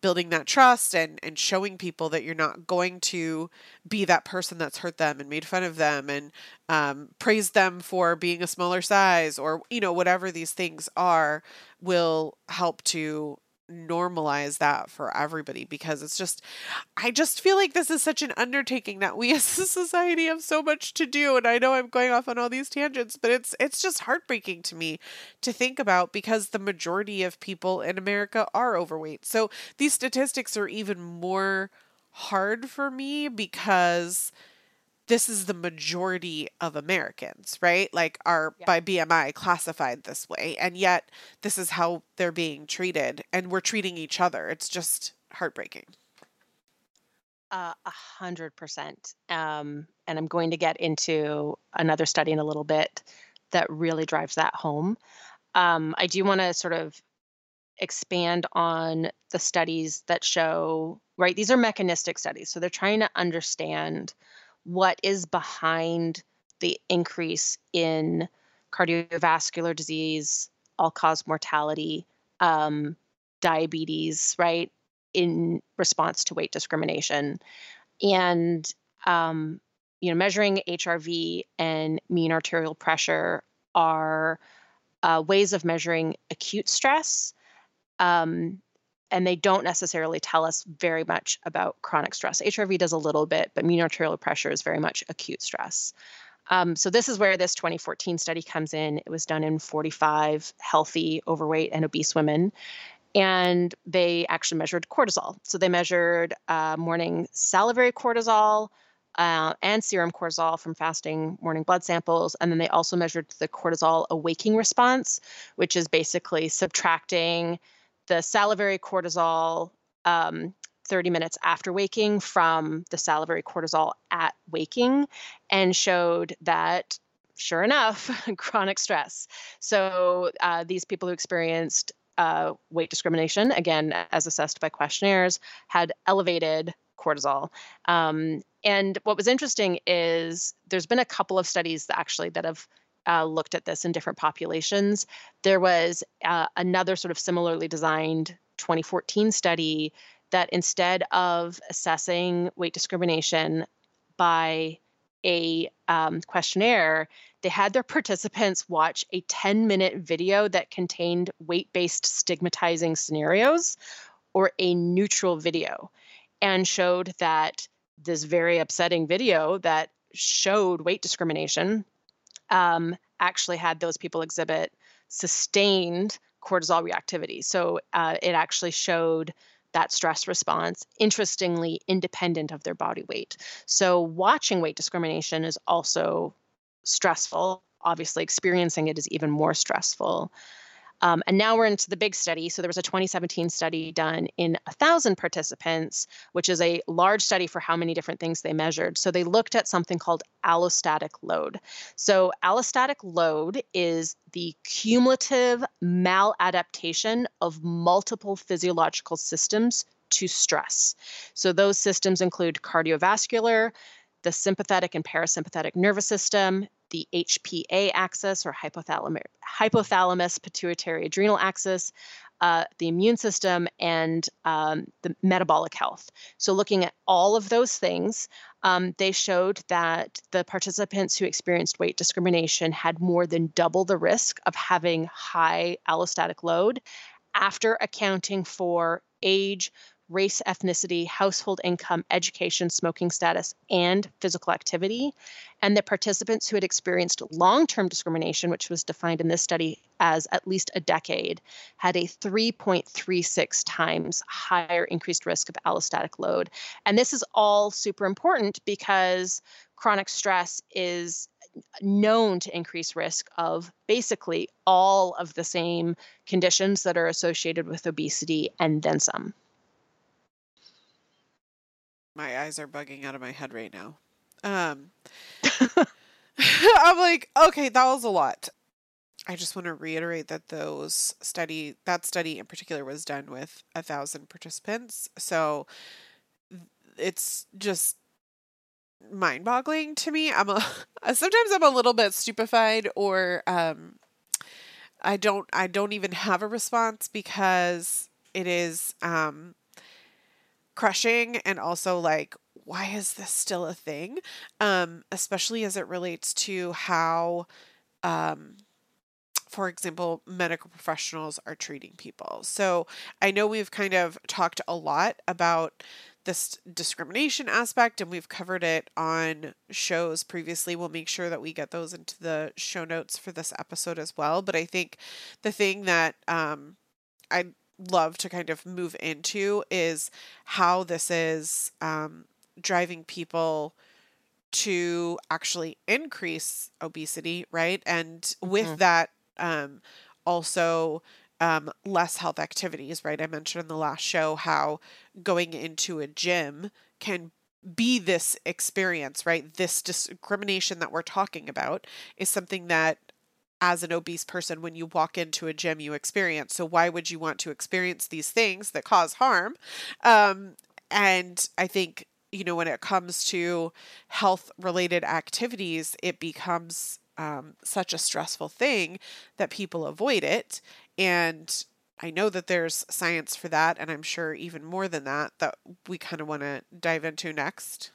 building that trust and and showing people that you're not going to be that person that's hurt them and made fun of them and um, praised them for being a smaller size or you know whatever these things are will help to normalize that for everybody because it's just I just feel like this is such an undertaking that we (laughs) as a society have so much to do and I know I'm going off on all these tangents but it's it's just heartbreaking to me to think about because the majority of people in America are overweight. So these statistics are even more hard for me because this is the majority of Americans, right? Like are yeah. by BMI classified this way. And yet this is how they're being treated and we're treating each other. It's just heartbreaking.
A hundred percent. Um, and I'm going to get into another study in a little bit that really drives that home. Um, I do want to sort of expand on the studies that show, right? These are mechanistic studies. So they're trying to understand what is behind the increase in cardiovascular disease, all cause mortality, um, diabetes, right, in response to weight discrimination. And, um, you know, measuring HRV and mean arterial pressure are uh, ways of measuring acute stress. Um, and they don't necessarily tell us very much about chronic stress. HRV does a little bit, but mean arterial pressure is very much acute stress. Um, so this is where this 2014 study comes in. It was done in 45 healthy, overweight, and obese women, and they actually measured cortisol. So they measured uh, morning salivary cortisol. Uh, and serum cortisol from fasting morning blood samples. And then they also measured the cortisol awaking response, which is basically subtracting the salivary cortisol um, 30 minutes after waking from the salivary cortisol at waking and showed that sure enough (laughs) chronic stress. So uh, these people who experienced uh, weight discrimination again as assessed by questionnaires had elevated cortisol. Um, and what was interesting is there's been a couple of studies that actually that have uh, looked at this in different populations. There was uh, another sort of similarly designed 2014 study that instead of assessing weight discrimination by a um, questionnaire, they had their (laughs) participants watch a 10 minute video that contained weight based stigmatizing scenarios or a neutral video and showed that this very upsetting video that showed weight discrimination um, actually had those people exhibit sustained cortisol reactivity. So uh, it actually showed that stress response, interestingly, independent of their body weight. So watching weight discrimination is also stressful. Obviously, experiencing it is even more stressful. Um, and now we're into the big study. So there was a 2017 study done in 1,000 participants, which is a large study for how many different things they measured. So they looked at something called allostatic load. So allostatic load is the cumulative maladaptation of multiple physiological systems to stress. So those systems include cardiovascular, the sympathetic and parasympathetic nervous system, the HPA axis or hypothalamus, hypothalamus pituitary adrenal axis, uh, the immune system, and um, the metabolic health. So, looking at all of those things, um, they showed that the participants who experienced weight discrimination had more than double the risk of having high allostatic load after accounting for age, race, ethnicity, household income, education, smoking status, and physical activity. And the participants who had experienced long term discrimination, which was defined in this study as at least a decade, had a 3.36 times higher increased risk of allostatic load. And this is all super important because chronic stress is known to increase risk of basically all of the same conditions that are associated with obesity and then some.
My eyes are bugging out of my head right now. Um, (laughs) (laughs) I'm like, okay, that was a lot. I just want to reiterate that those study that study in particular was done with a thousand participants. So it's just mind boggling to me. I'm a (laughs) sometimes I'm a little bit stupefied or um I don't I don't even have a response because it is um crushing and also like why is this still a thing? Um especially as it relates to how um for example, medical professionals are treating people. So I know we've kind of talked a lot about this discrimination aspect, and we've covered it on shows previously. We'll make sure that we get those into the show notes for this episode as well. But I think the thing that um, I'd love to kind of move into is how this is um, driving people to actually increase obesity, right? And with mm-hmm. that, um, also um, less health activities, right? I mentioned in the last show how going into a gym can be this experience, right? This discrimination that we're talking about is something that as an obese person when you walk into a gym you experience so why would you want to experience these things that cause harm um, and i think you know when it comes to health related activities it becomes um, such a stressful thing that people avoid it. And I know that there's science for that, and I'm sure even more than that, that we kind of want to dive into next.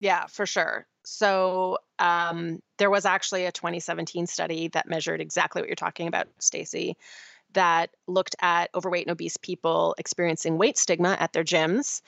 Yeah, for sure. So um, there was actually a 2017 study that measured exactly what you're talking about, Stacy, that looked at overweight and obese people experiencing weight stigma at their gyms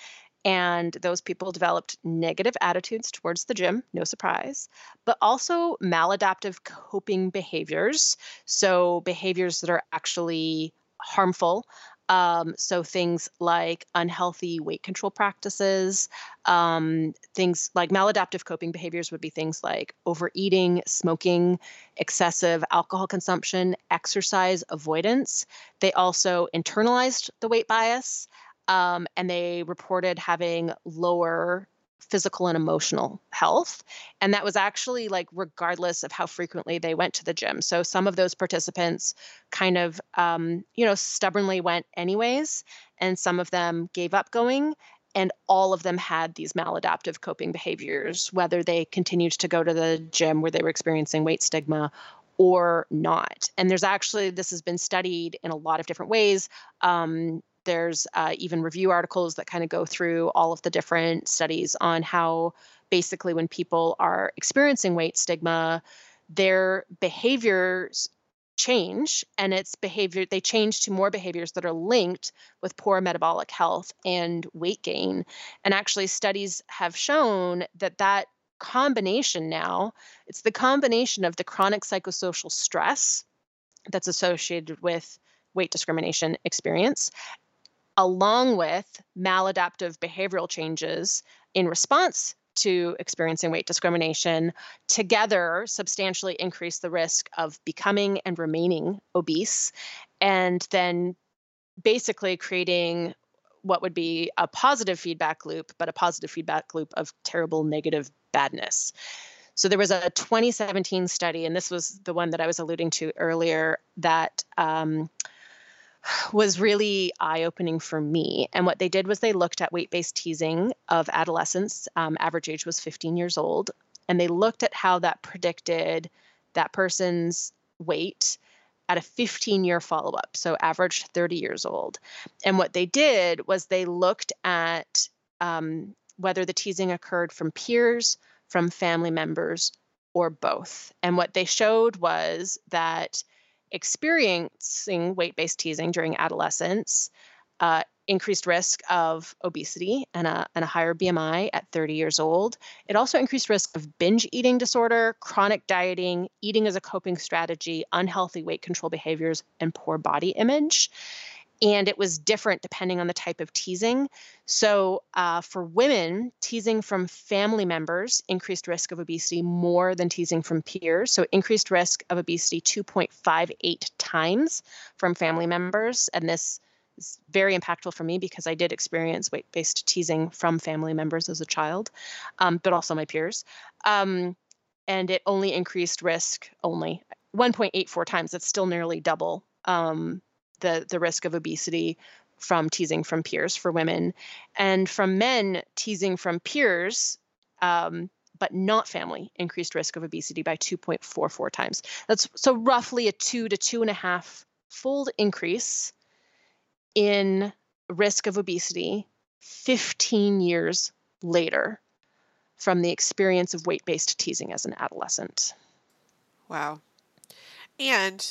and those people developed negative attitudes towards the gym, no surprise, but also maladaptive coping behaviors. So, behaviors that are actually harmful. Um, so, things like unhealthy weight control practices, um, things like maladaptive coping behaviors would be things like overeating, smoking, excessive alcohol consumption, exercise avoidance. They also internalized the weight bias um, and they reported having lower physical and emotional health. And that was actually like regardless of how frequently they went to the gym. So some of those participants kind of, um, you know, stubbornly went anyways, and some of them gave up going. And all of them had these maladaptive coping behaviors, whether they continued to go to the gym where they were experiencing weight stigma or not. And there's actually, this has been studied in a lot of different ways. Um, there's uh, even review articles that kind of go through all of the different studies on how basically when people are experiencing weight stigma, their behaviors change and it's behavior they change to more behaviors that are linked with poor metabolic health and weight gain. And actually studies have shown that that combination now it's the combination of the chronic psychosocial stress that's associated with weight discrimination experience along with maladaptive behavioral changes in response to experiencing weight discrimination together substantially increase the risk of becoming and remaining obese and then basically creating what would be a positive feedback loop but a positive feedback loop of terrible negative badness. So there was a 2017 study and this was the one that i was alluding to earlier that um, was really eye opening for me. And what they did was they looked at weight based teasing of adolescents. Um, average age was 15 years old. And they looked at how that predicted that person's weight at a 15 year follow up. So, average 30 years old. And what they did was they looked at um, whether the teasing occurred from peers, from family members, or both. And what they showed was that experiencing weight based teasing during adolescence uh, increased risk of obesity and a, and a higher BMI at 30 years old. It also increased risk of binge eating disorder, chronic dieting, eating as a coping strategy, unhealthy weight control behaviors, and poor body image. And it was different depending on the type of teasing. So, uh, for women, teasing from family members increased risk of obesity more than teasing from peers. So, increased risk of obesity 2.58 times from family members. And this is very impactful for me because I did experience weight based teasing from family members as a child, um, but also my peers. Um, and it only increased risk only 1.84 times. That's still nearly double um, the, the risk of obesity from teasing from peers for women. And from men, teasing from peers um, but not family, increased risk of obesity by 2.44 times. That's so roughly a two to two and a half fold increase in risk of obesity 15 years later from the experience of weight based teasing as an adolescent.
Wow. And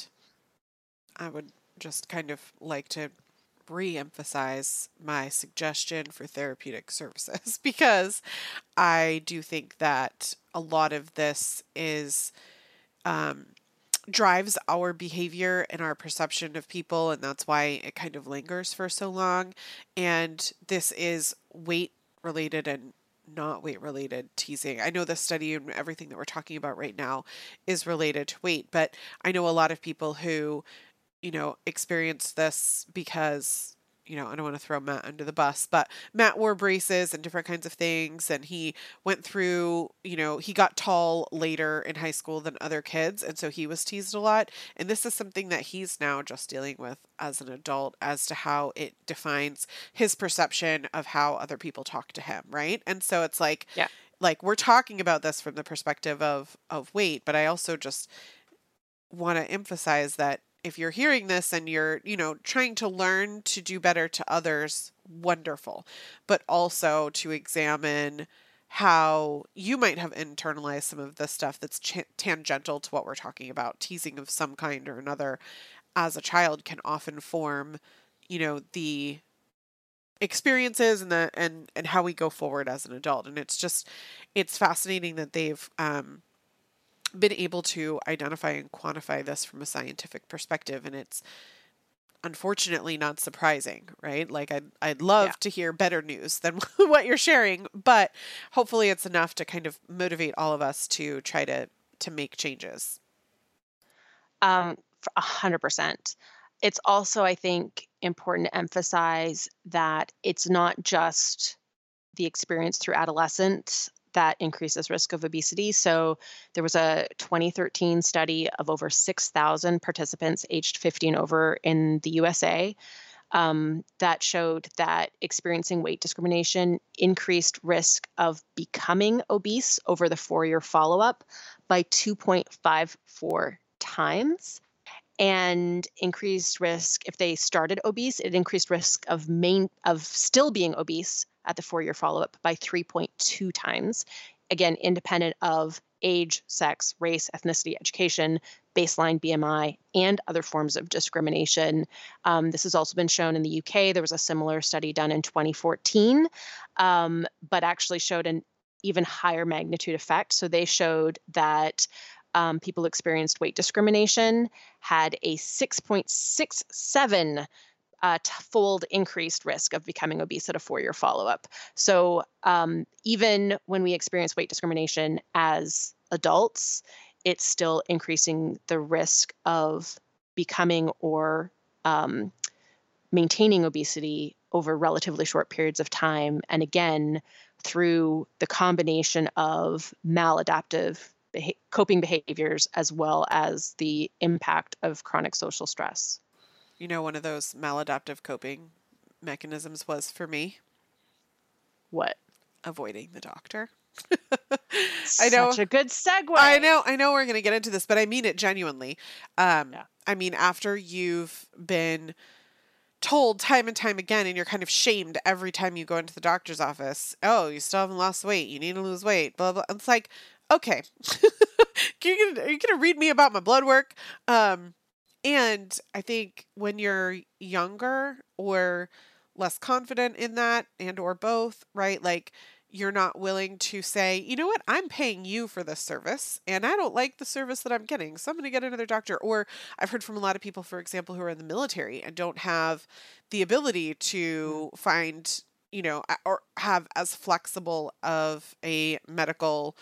I would just kind of like to re emphasize my suggestion for therapeutic (laughs) services because I do think that a lot of this is um, drives our behavior and our perception of people, and that's why it kind of lingers for so long. And this is weight related and not weight related teasing. I know the study and everything that we're talking about right now is related to weight, but I know a lot of people who, you know, experience this because you know, I don't want to throw Matt under the bus, but Matt wore braces and different kinds of things. And he went through, you know, he got tall later in high school than other kids. And so he was teased a lot. And this is something that he's now just dealing with as an adult as to how it defines his perception of how other people talk to him. Right. And so it's like,
yeah.
like we're talking about this from the perspective of, of weight, but I also just want to emphasize that if you're hearing this and you're, you know, trying to learn to do better to others, wonderful. But also to examine how you might have internalized some of the stuff that's ch- tangential to what we're talking about. Teasing of some kind or another as a child can often form, you know, the experiences and the and and how we go forward as an adult and it's just it's fascinating that they've um been able to identify and quantify this from a scientific perspective and it's unfortunately not surprising right? Like i'd, I'd love yeah. to hear better news than (laughs) what you're sharing but hopefully it's enough to kind of motivate all of us to try to to make changes.
Um a hundred percent. It's also i think important to emphasize that it's not just the experience through adolescence that increases risk of obesity. So there was a 2013 study of over 6,000 participants aged 15 and over in the USA um, that showed that experiencing weight discrimination increased risk of becoming obese over the four year follow up by 2.54 times and increased risk if they started obese it increased risk of main of still being obese at the four year follow up by 3.2 times. Again, independent of age, sex, race, ethnicity, education, baseline BMI, and other forms of discrimination. Um, this has also been shown in the UK. There was a similar study done in 2014, um, but actually showed an even higher magnitude effect. So they showed that um, people experienced weight discrimination had a 6.67 uh, fold increased risk of becoming obese at a four year follow up. So, um, even when we experience weight discrimination as adults, it's still increasing the risk of becoming or um, maintaining obesity over relatively short periods of time. And again, through the combination of maladaptive beha- coping behaviors as well as the impact of chronic social stress
you know, one of those maladaptive coping mechanisms was for me
what?
Avoiding the doctor. (laughs)
I know. Such a good segue.
I know. I know we're going to get into this, but I mean it genuinely. Um, yeah. I mean, after you've been told time and time again, and you're kind of shamed every time you go into the doctor's office. Oh, you still haven't lost weight. You need to lose weight. Blah blah. It's like, okay, you, are you gonna read me about my blood work? Um, and I think when you're younger or less confident in that and or both, right? Like you're not willing to say, you know what, I'm paying you for this service and I don't like the service that I'm getting. So I'm going to get another doctor. Or I've heard from a lot of people, for example, who are in the military and don't have the ability mm. to find, you know, or have as flexible of a medical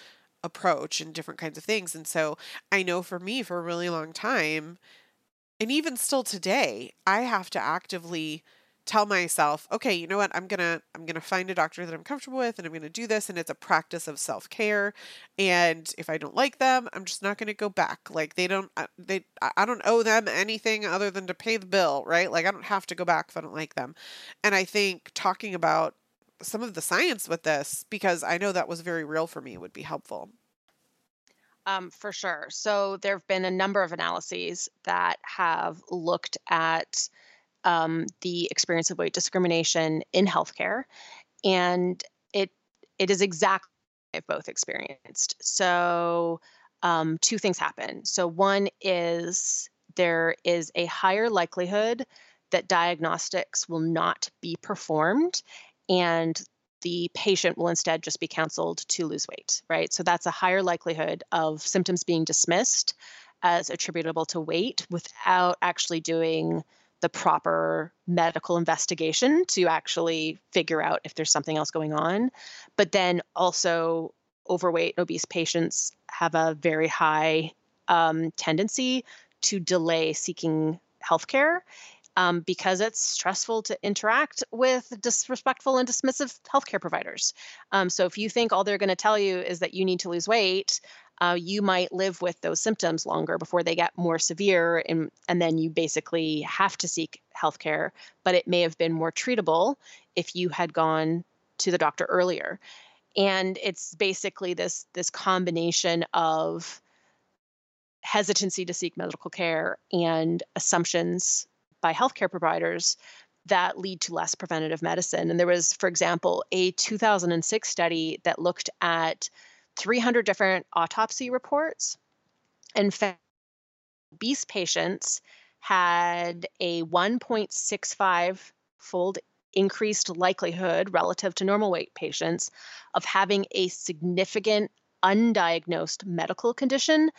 approach and different kinds of things. And so I know for me, for a really long time, and even still today, I have to actively tell myself, okay, you know what? I'm going to I'm going to find a doctor that I'm comfortable with and I'm going to do this and it's a practice of self-care and if I don't like them, I'm just not going to go back. Like they don't uh, they I don't owe them anything other than to pay the bill, right? Like I don't have to go back if I don't like them. And I think talking about some of the science with this because I know that was very real for me would be helpful.
Um, for sure. So there have been a number of analyses that have looked at um, the experience of weight discrimination in healthcare, and it it is exactly I've both experienced. So um, two things happen. So one is there is a higher likelihood that diagnostics will not be performed, and the patient will instead just be counseled to lose weight, right? So that's a higher likelihood of symptoms being dismissed as attributable to weight without actually doing the proper medical investigation to actually figure out if there's something else going on. But then also, overweight and obese patients have a very high um, tendency to delay seeking healthcare um, because it's stressful to interact with disrespectful and dismissive healthcare providers. Um, so if you think all they're going to tell you is that you need to lose weight, uh, you might live with those symptoms longer before they get more severe, and, and then you basically have to seek healthcare. But it may have been more treatable if you had gone to the doctor earlier. And it's basically this this combination of hesitancy to seek medical care and assumptions by healthcare providers that lead to less preventative medicine. And there was, for example, a 2006 study that looked at 300 different autopsy reports and found obese patients had a 1.65 fold increased likelihood relative to normal weight patients of having a significant undiagnosed medical condition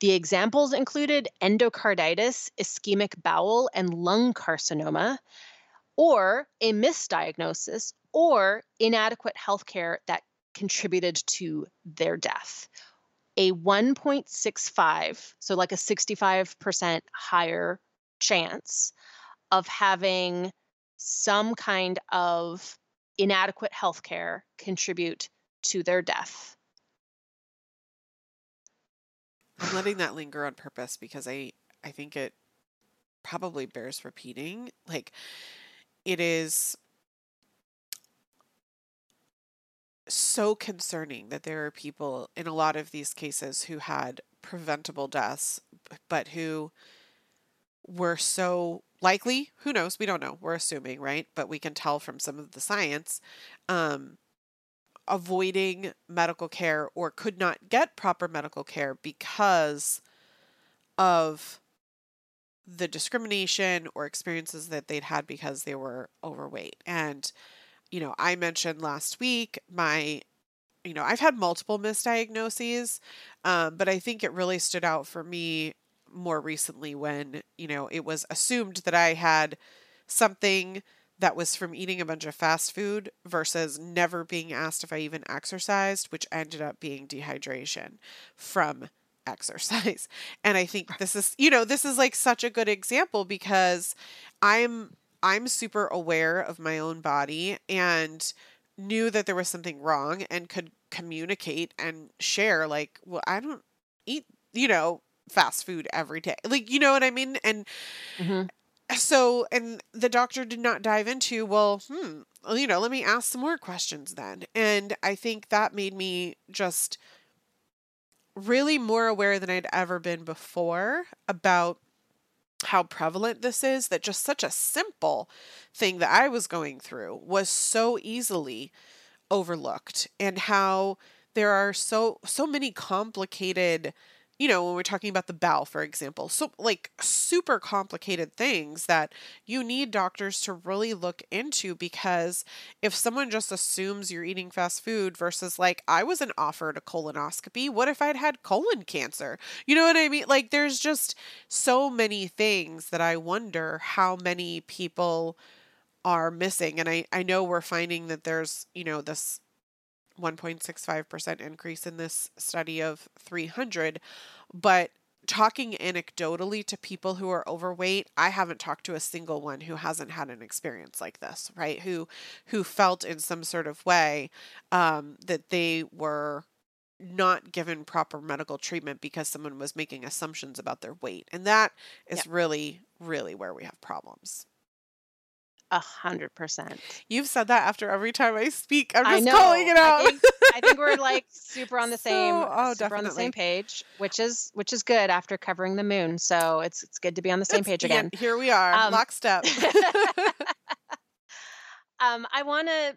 the examples included endocarditis, ischemic bowel, and lung carcinoma, or a misdiagnosis or inadequate health care that contributed to their death. A 1.65, so like a 65% higher chance of having some kind of inadequate health care contribute to their death.
I'm letting that linger on purpose because I I think it probably bears repeating. Like it is so concerning that there are people in a lot of these cases who had preventable deaths but who were so likely who knows we don't know we're assuming right but we can tell from some of the science um, avoiding medical care or could not get proper medical care because of the discrimination or experiences that they'd had because they were overweight. And, you know, I mentioned last week my, you know, I've had multiple misdiagnoses, um, but I think it really stood out for me more recently when, you know, it was assumed that I had something that was from eating a bunch of fast food versus never being asked if I even exercised, which ended up being dehydration from exercise. (laughs) And I think this is, you know, this is like such a good example because I'm I'm super aware of my own body and knew that there was something wrong and could communicate and share like, well, I don't eat, you know, fast food every day. Like, you know what I mean? And mm-hmm so and the doctor did not dive into well hmm you know let me ask some more questions then. And i think that made me just really more aware than i'd ever been before about how prevalent this is that just such a simple thing that i was going through was so easily overlooked and how there are so so many complicated you know, when we're talking about the bowel, for example, so like super complicated things that you need doctors to really look into because if someone just assumes you're eating fast food versus like, I wasn't offered a colonoscopy, what if I'd had colon cancer? You know what I mean? Like, there's just so many things that I wonder how many people are missing. And I, I know we're finding that there's, you know, this 1.65% increase in this study of 300. But talking anecdotally to people who are overweight, I haven't talked to a single one who hasn't had an experience like this, right? Who who felt in some sort of way um, that they were not given proper medical treatment because someone was making assumptions about their weight, and that is yeah. really, really where we have problems.
A hundred percent.
You've said that after every time I speak. I'm just calling it out.
I think, I think we're like (laughs) super on the same, so, oh, super definitely. on the same page, which is which is good after covering the moon. So it's it's good to be on the same it's, page again.
Yeah, here we are, um, lockstep. (laughs)
um, I want to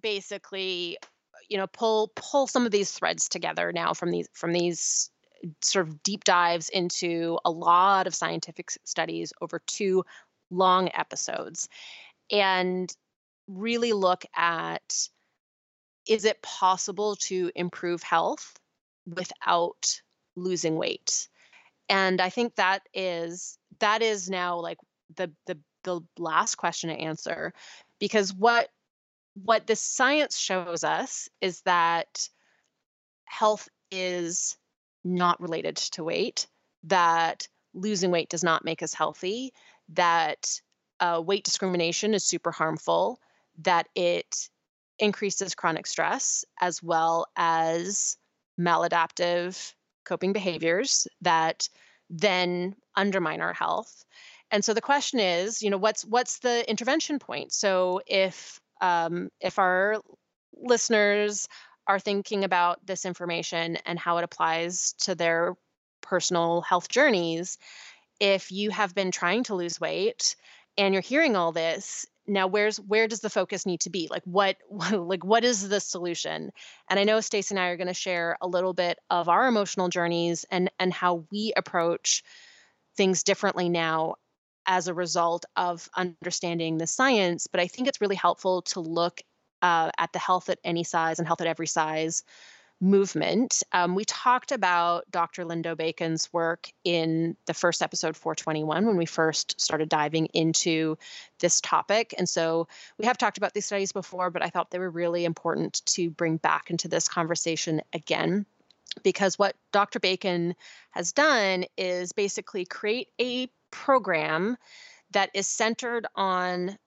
basically, you know, pull pull some of these threads together now from these from these sort of deep dives into a lot of scientific studies over two long episodes and really look at is it possible to improve health without losing weight? And i think that is that is now like the the the last question to answer because what what the science shows us is that health is not related to weight that losing weight does not make us healthy that uh, weight discrimination is super harmful, that it increases chronic stress as well as maladaptive coping behaviors that then undermine our health. And so the question is, you know, what's what's the intervention point? So if um, if our listeners are thinking about this information and how it applies to their personal health journeys, if you have been trying to lose weight and you're hearing all this now where's where does the focus need to be? Like what (laughs) like what is the solution? And i know stacy and i are going to share a little bit of our emotional journeys and and how we approach things differently now as a result of understanding the science but i think it's really helpful to look uh, at the health at any size and health at every size movement. Um, we talked about Dr. Lindo Bacon's work in the first episode 421 when we first started diving into this topic. And so we have talked about these studies before, but I thought they were really important to bring back into this conversation again. Because what Dr. Bacon has done is basically create a program that is centered on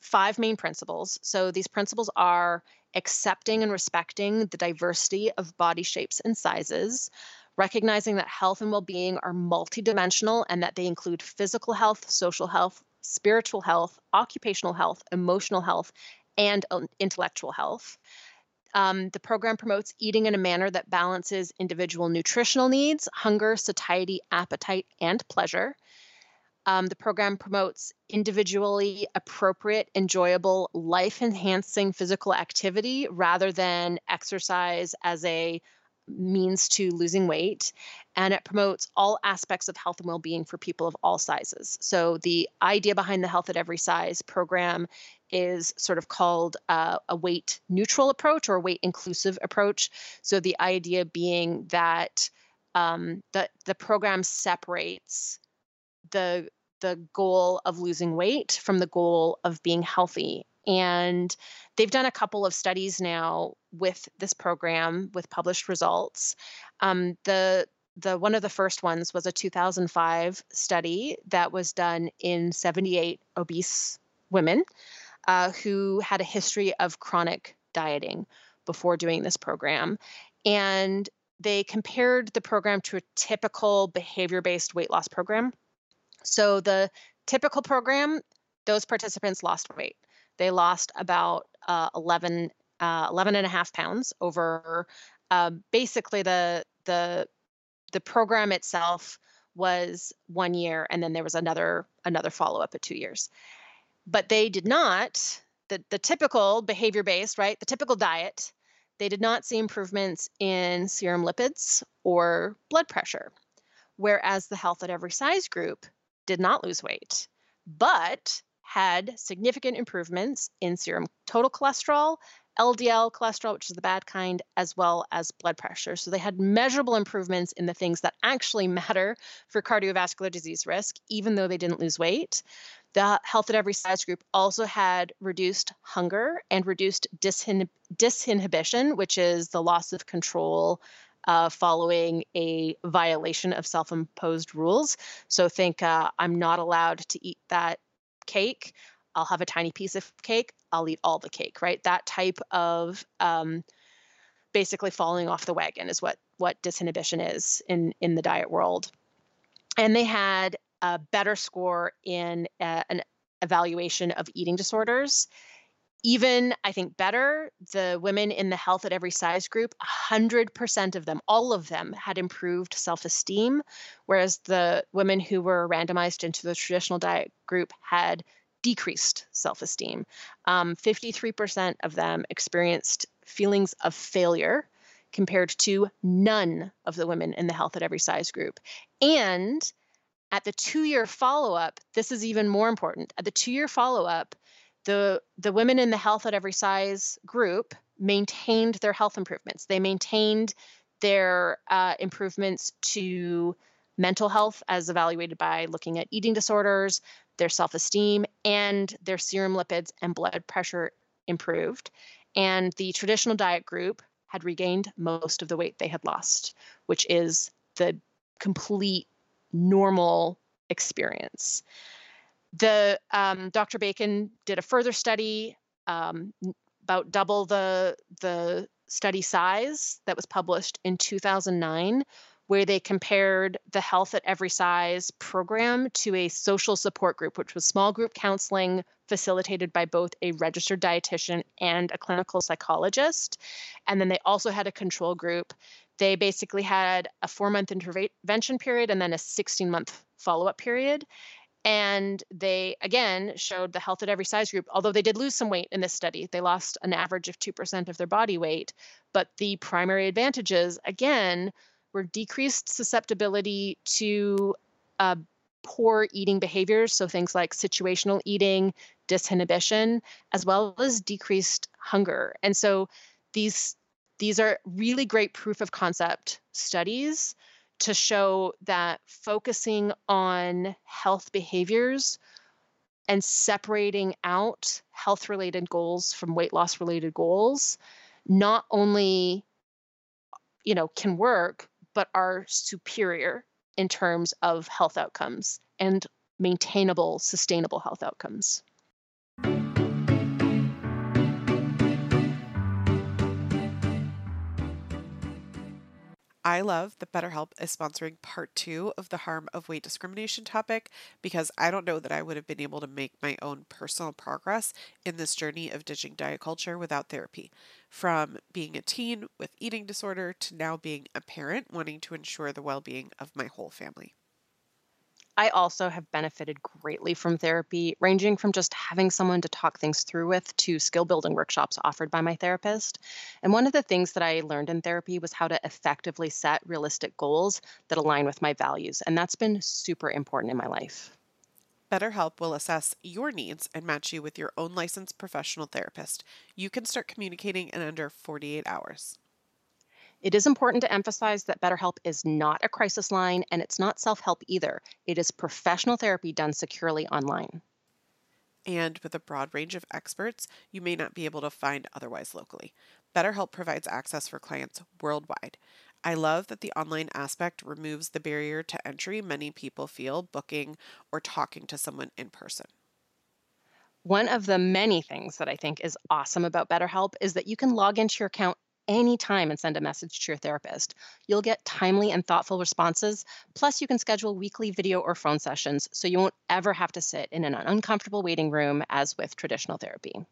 five main principles. So these principles are accepting and respecting the diversity of body shapes and sizes, recognizing that health and well being are multidimensional and that they include physical health, social health, spiritual health, occupational health, emotional health, and um, intellectual health. Um, the program promotes eating in a manner that balances individual nutritional needs, hunger, satiety, appetite, and pleasure. Um, the program promotes individually appropriate, enjoyable, life enhancing physical activity rather than exercise as a means to losing weight. And it promotes all aspects of health and well being for people of all sizes. So, the idea behind the Health at Every Size program is sort of called uh, a weight neutral approach or weight inclusive approach. So, the idea being that um, the, the program separates the the goal of losing weight from the goal of being healthy. And they've done a couple of studies now with this program with published results. Um, the the one of the first ones was a 2005 study that was done in 78 obese women uh, who had a history of chronic dieting before doing this program. And they compared the program to a typical behavior based weight loss program so the typical program, those participants lost weight. They lost about uh, 11, uh, 11 and a half pounds over uh, basically the the the program itself was one year and then there was another another follow-up at two years but they did not the, the typical behavior based right the typical diet they did not see improvements in serum lipids or blood pressure, whereas the Health at Every Size group did not lose weight, but had significant improvements in serum total cholesterol, LDL cholesterol, which is the bad kind, as well as blood pressure. So they had measurable improvements in the things that actually (laughs) matter for cardiovascular disease risk, even though they didn't lose weight. The Health at Every Size group also had reduced hunger and reduced disinhib- disinhibition, which is the loss of control uh, following a violation of self imposed rules. So think uh, I'm not allowed to eat that cake. I'll have a tiny piece of cake. I'll eat all the cake, right? That type of um, basically falling off the wagon is what what disinhibition is in in the diet world. And they had a better score in uh, an evaluation of eating disorders. Even, I think, better, the women in the health at every size group, 100% of them, all of them, had improved self esteem, whereas the women who were randomized into the traditional diet group had decreased self esteem. Um, 53% of them experienced feelings of failure compared to none of the women in the health at every size group. And at the two year follow up, this is even more important. At the two year follow up, the, the women in the health at every size group maintained their health improvements. They maintained their uh, improvements to mental health as evaluated by looking at eating disorders, their self esteem, and their serum lipids and blood pressure improved. And the traditional diet group had regained most of the weight they had lost, which is the complete normal experience. The um, Dr. Bacon did a further study, um, about double the the study size that was published in 2009, where they compared the Health at Every Size program to a social support group, which was small group counseling facilitated by both a registered dietitian and a clinical psychologist. And then they also had a control group. They basically had a four month intervention period and then a 16 month follow up period. And they again showed the health at every size group, although they did lose some weight in this study. They lost an average of 2% of their body weight. But the primary advantages, again, were decreased susceptibility to uh, poor eating behaviors, so things like situational eating, disinhibition, as well as decreased hunger. And so these these are really great proof of concept studies to show that focusing on health behaviors and separating out health related goals from weight loss related goals not only you know can work but are superior in terms of health outcomes and maintainable, sustainable health outcomes.
I love that BetterHelp is sponsoring part two of the harm of weight discrimination topic because I don't know that I would have been able to make my own personal progress in this journey of ditching diet culture without therapy. From being a teen with eating disorder to now being a parent wanting to ensure the well being of my whole family.
I also have benefited greatly from therapy, ranging from just having someone to talk things through with to skill building workshops offered by my therapist. And one of the things that I learned in therapy was how to effectively set realistic goals that align with my values. And that's been super important in my life.
BetterHelp will assess your needs and match you with your own licensed professional therapist. You can start communicating in under 48 hours.
It is important to emphasize that BetterHelp is not a crisis line and it's not self help either. It is professional therapy done securely online.
And with a broad range of experts you may not be able to find otherwise locally. BetterHelp provides access for clients worldwide. I love that the online aspect removes the barrier to entry many people feel booking or talking to someone in person.
One of the many things that I think is awesome about BetterHelp is that you can log into your account anytime and send a message to your therapist. You'll get timely and thoughtful responses. Plus, you can schedule weekly video or phone sessions so you won't ever have to sit in an uncomfortable waiting room as with traditional therapy.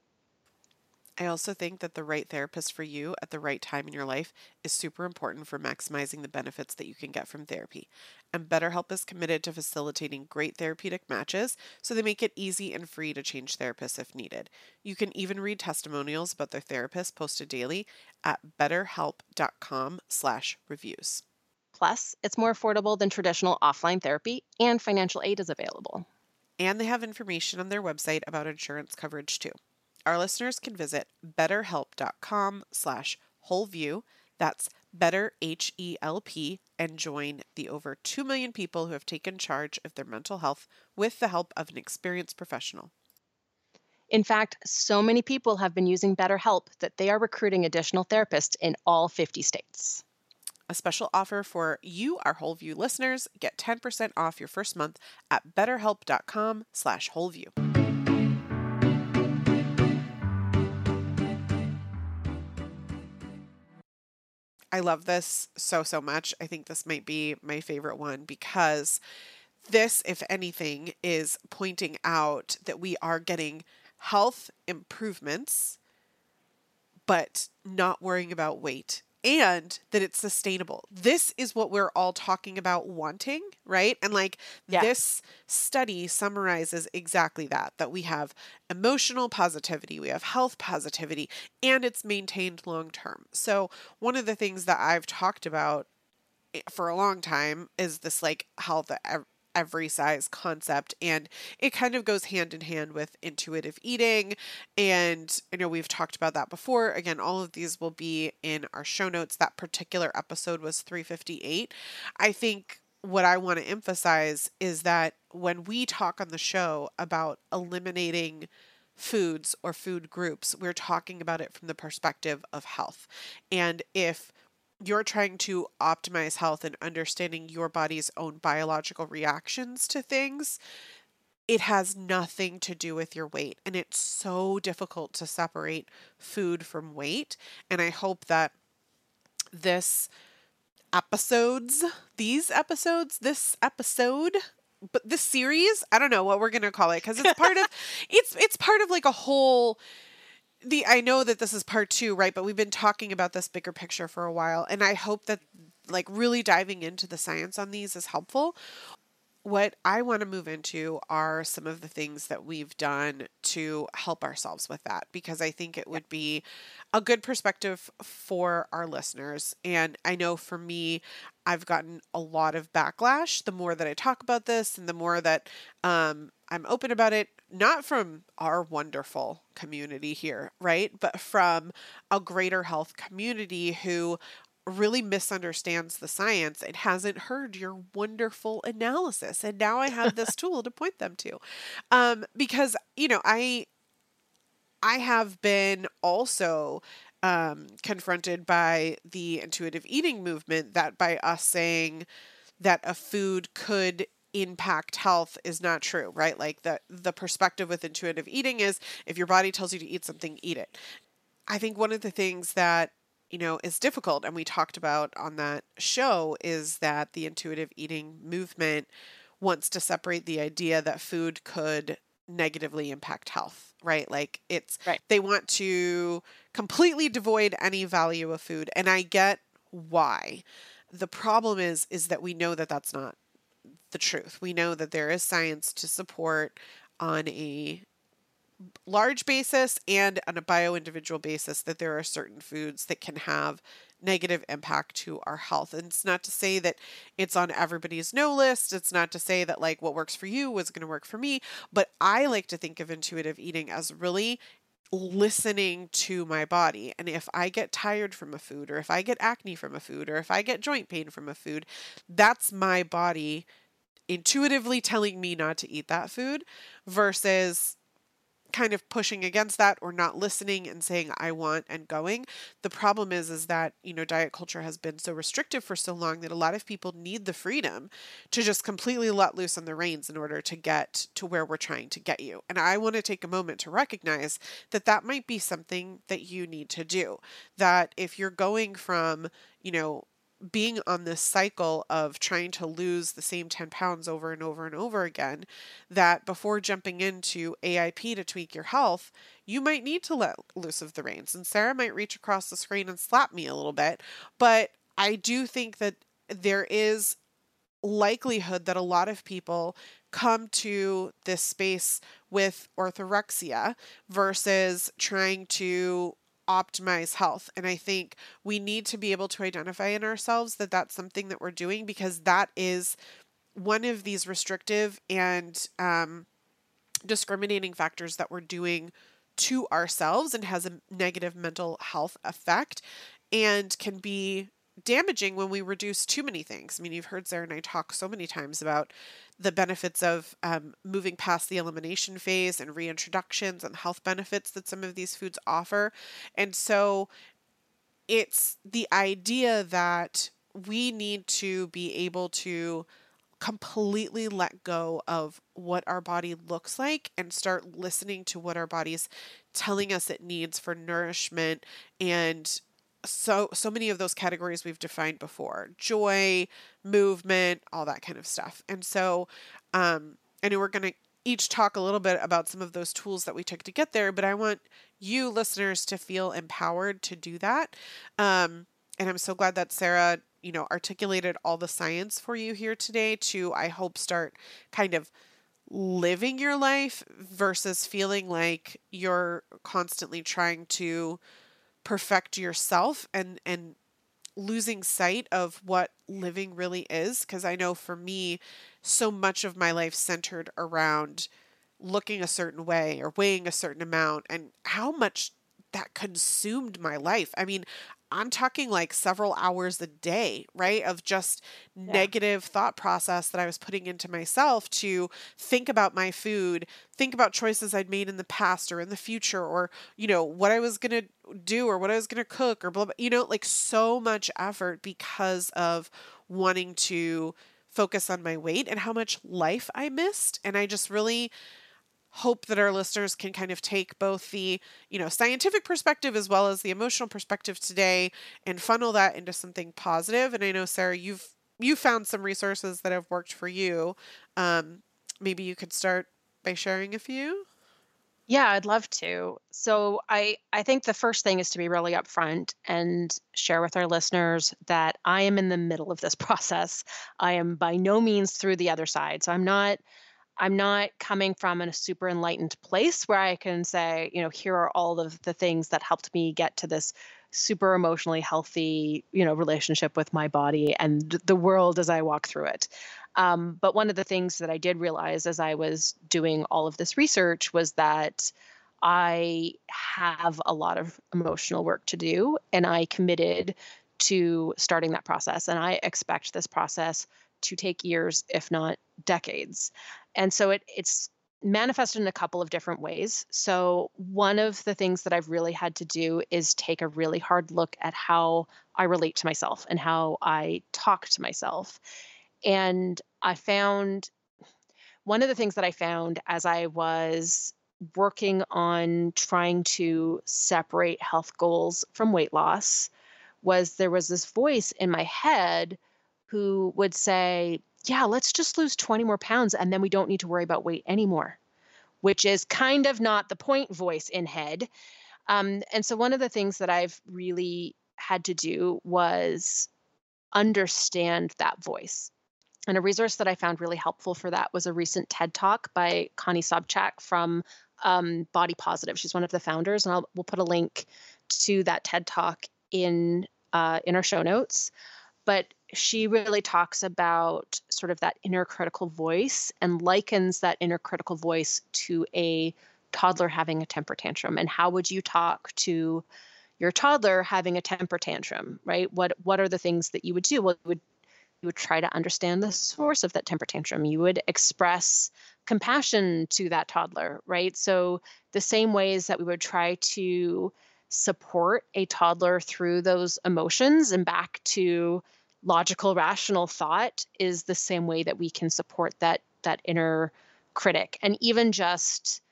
I also think that the right therapist for you at the right time in your life is super important for maximizing the benefits that you can get from therapy. And BetterHelp is committed to facilitating great therapeutic matches, so they make it easy and free to change therapists if needed. You can even read testimonials about their therapist posted daily at betterhelp.com/reviews.
Plus, it's more affordable than traditional offline therapy, and financial aid is available.
And they have information on their website about insurance coverage too. Our listeners can visit betterhelp.com slash wholeview. That's better H-E-L-P and join the over 2 million people who have taken charge of their mental health with the help of an experienced professional.
In fact, so many people have been using BetterHelp that they are recruiting additional therapists in all 50 states.
A special offer for you, our WholeView listeners. Get 10% off your first month at betterhelp.com slash wholeview. I love this so, so much. I think this might be my favorite one because this, if anything, is pointing out that we are getting health improvements, but not worrying about weight and that it's sustainable. This is what we're all talking about wanting, right? And like
Yeah.
this study summarizes exactly that that we have emotional positivity, we have health positivity, and it's maintained long term. So, one of the things that I've talked about eh, for a long time is this like health at ev- every size concept and it kind of goes hand in hand with intuitive eating and I know we've talked about that before. Again all of these will be in our show notes. That particular episode was 358 I think what I want to emphasize is that when we talk on the show about eliminating foods or food groups, we're talking about it from the perspective of health. And if you're trying to optimize health and understanding your body's own biological reactions to things, it has nothing to do with your weight. And it's so difficult to separate food from weight. And I hope that this episodes, these episodes, this episode, but this series, I don't know what we're going to call it cuz it's part of (laughs) it's it's part of like a whole the I know that this is part 2, right? But we've been talking about this bigger picture for a while and I hope that like really diving into the science on these is helpful. What I want to move into are some of the things that we've done to help ourselves with that because I think it would be a good perspective for our listeners. And I know for me, I've gotten a lot of backlash the more that I talk about this and the more that um, I'm open about it, not from our wonderful community here, right? But from a greater health community who really misunderstands the science and hasn't heard your wonderful analysis. And now I have this (laughs) tool to point them to. Um, because, you know, I I have been also um, confronted by the intuitive eating movement that by us saying that a food could impact health is not true, right? Like the the perspective with intuitive eating is if your body tells you to eat something, eat it. I think one of the things that you know is difficult and we talked about on that show is that the intuitive eating movement wants to separate the idea that food could negatively impact health, right? Like it's
Right.
they want to completely devoid any value of food and I get why. The problem is is that we know that that's not the truth. We know that there is science to support on a large basis and on a bio individual basis that there are certain foods that can have negative impact to our health. And it's not to say that it's on everybody's no list. It's not to say that like what works for you is going to work for me, but I like to think of intuitive eating as really listening to my body. And if I get tired from a food or if I get acne from a food or if I get joint pain from a food, that's my body intuitively telling me not to eat that food versus kind of pushing against that or not listening and saying I want and going. The problem is is that, you know, diet culture has been so restrictive for so long that a lot of people need the freedom to just completely let loose on the reins in order to get to where we're trying to get you. And I want to take a moment to recognize that that might be something that you need to do. That if you're going from, you know, being on this cycle of trying to lose the same 10 pounds over and over and over again, that before jumping into AIP to tweak your health, you might need to let loose of the reins. And Sarah might reach across the screen and slap me a little bit. But I do think that there is likelihood that a lot of people come to this space with orthorexia versus trying to optimize health. And I think we need to be able to identify in ourselves that that's something that we're doing because that is one of these restrictive and um, discriminating factors that we're doing to ourselves and has a negative mental health effect and can be damaging when we reduce too many things. I mean, you've heard Sarah and I talk so many times about the benefits of um, moving past the elimination phase and reintroductions and health benefits that some of these foods offer. And so it's the idea that we need to be able to completely let go of what our body looks like and start listening to what our body's telling us it needs for nourishment and so so many of those categories we've defined before joy movement all that kind of stuff. And so um know we're going to each talk a little bit about some of those tools that we took to get there but i want you listeners to feel empowered to do that. Um and i'm so glad that sarah you know articulated all the science for you here today to i hope start kind of living your life versus feeling like you're constantly trying to perfect yourself and and losing sight of what living really is because I know for me so much of my life centered around looking a certain way or weighing a certain amount and how much that consumed my life. I mean, I'm talking like several hours a day, right? Of just yeah. negative thought process that I was putting into myself to think about my food, think about choices I'd made in the past or in the future, or, you know, what I was going to do or what I was going to cook or blah, blah, you know, like so much effort because of wanting to focus on my weight and how much life I missed. And I just really hope that our listeners can kind of take both the you know scientific perspective as well as the emotional perspective today and funnel that into something positive. And i know sarah you've you found some resources that have worked for you. Um, maybe you could start by sharing a few?
Yeah i'd love to. So i i think the first thing is to be really upfront and share with our listeners that i am in the middle of this (laughs) process. I am by no means through the other side. So i'm not I'm not coming from a super enlightened place where I can say, you know, here are all of the things that helped me get to this super emotionally healthy, you know, relationship with my body and the world as I walk through it. Um, but one of the things that I did realize as I was doing all of this research was that I have a lot of emotional work to do, and I committed to starting that process. And I expect this process to take years, if not decades. And so it it's manifested in a couple of different ways. So one of the things that I've really had to do is take a really hard look at how I relate to myself and how I talk to myself. And I found one of the things that I found as I was working on trying to separate health goals from weight loss was there was this voice in my head who would say, yeah, let's just lose 20 more pounds and then we don't need to worry about weight anymore, which is kind of not the point voice in head. Um, and so, one of the things that I've really had to do was understand that voice. And a resource that I found really helpful for that was a recent TED talk by Connie Sobczak from um, Body Positive. She's one of the founders, and I'll, we'll put a link to that TED talk in uh, in our show notes. But she really talks about sort of that inner critical voice and likens that inner critical voice to a toddler having a temper tantrum. And how would you talk to your toddler having a temper tantrum right? What what are the things that you would do? Well you would you would try to understand the source of that temper tantrum. You would express compassion to that toddler right? So the same ways that we would try to support a toddler through those emotions and back to logical rational thought is the same way that we can support that that inner critic and even just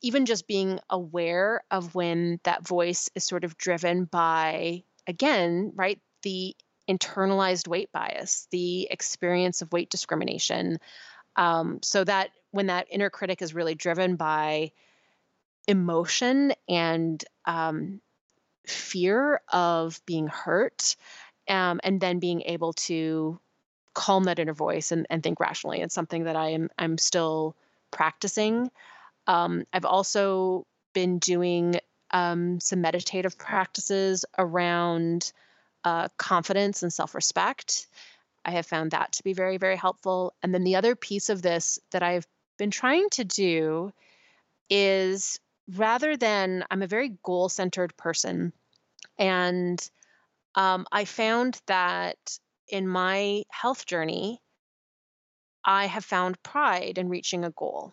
even just being aware of when that voice is sort of driven by again right the internalized weight bias, the experience of weight discrimination. Um, so that when that inner critic is really driven by emotion and um, fear of being hurt, um, and then being able to calm that inner voice and, and think rationally. It's something that I am I'm still practicing. Um, I've also been doing um, some meditative practices around uh, confidence and self respect. I have found that to be very, very helpful. And then the other piece of this that I've been trying to do is rather than, I'm a very goal centered person. And um, I found that in my health journey, I have found pride in reaching a goal.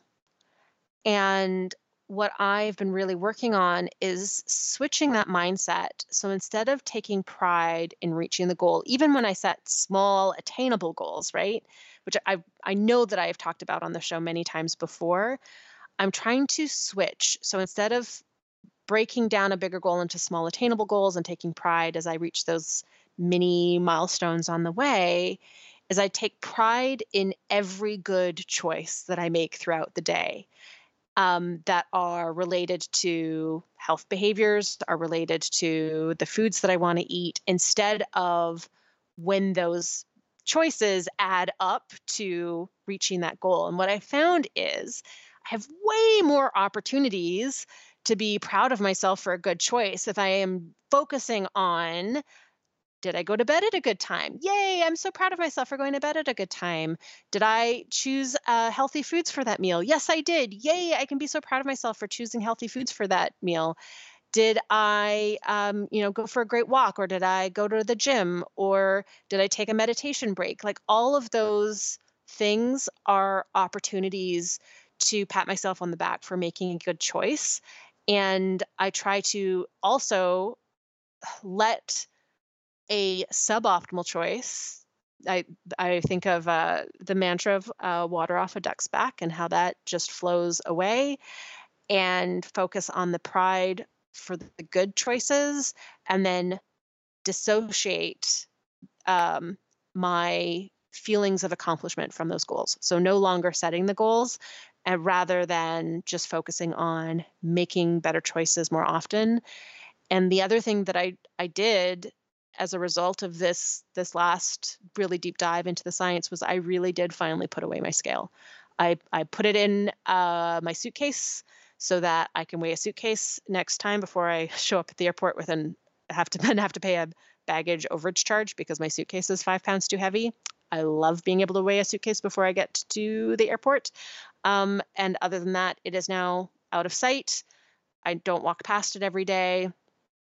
And what I've been really working on is switching that mindset. So instead of taking pride in reaching the goal, even when I set small, attainable goals, right? Which I, I know that I have talked about on the show many times before, I'm trying to switch. So instead of breaking down a bigger goal into small, attainable goals and taking pride as I reach those mini milestones on the way, is I take pride in every good choice that I make throughout the day um, that are related to health behaviors, are related to the foods that I want to eat, instead of when those choices add up to reaching that goal. And what I found is I have way more opportunities to be proud of myself for a good choice if I am focusing on did I go to bed at a good time? Yay, I'm so proud of myself for going to bed at a good time. Did I choose uh, healthy foods for that meal? Yes, I did. Yay, I can be so proud of myself for choosing healthy foods for that meal. Did I, um, you know, go for a great walk, or did I go to the gym, or did I take a meditation break? Like all of those things are opportunities to pat myself on the back for making a good choice. And I try to also let a suboptimal choice. I I think of uh, the mantra of uh, water off a duck's back and how that just flows away, and focus on the pride for the good choices, and then dissociate um, my feelings of accomplishment from those goals. So no longer setting the goals, and rather than just focusing on making better choices more often. And the other thing that I I did as a result of this this last really deep dive into the science was I really did finally put away my scale. I I put it in uh, my suitcase so that I can weigh a suitcase next time before I (laughs) show up at the airport with an have to (laughs) then have to pay a baggage overage charge because my suitcase is five pounds too heavy. I love being able to weigh a suitcase before I get to the airport. Um, and other than that, it is now out of sight. I don't walk past it every day.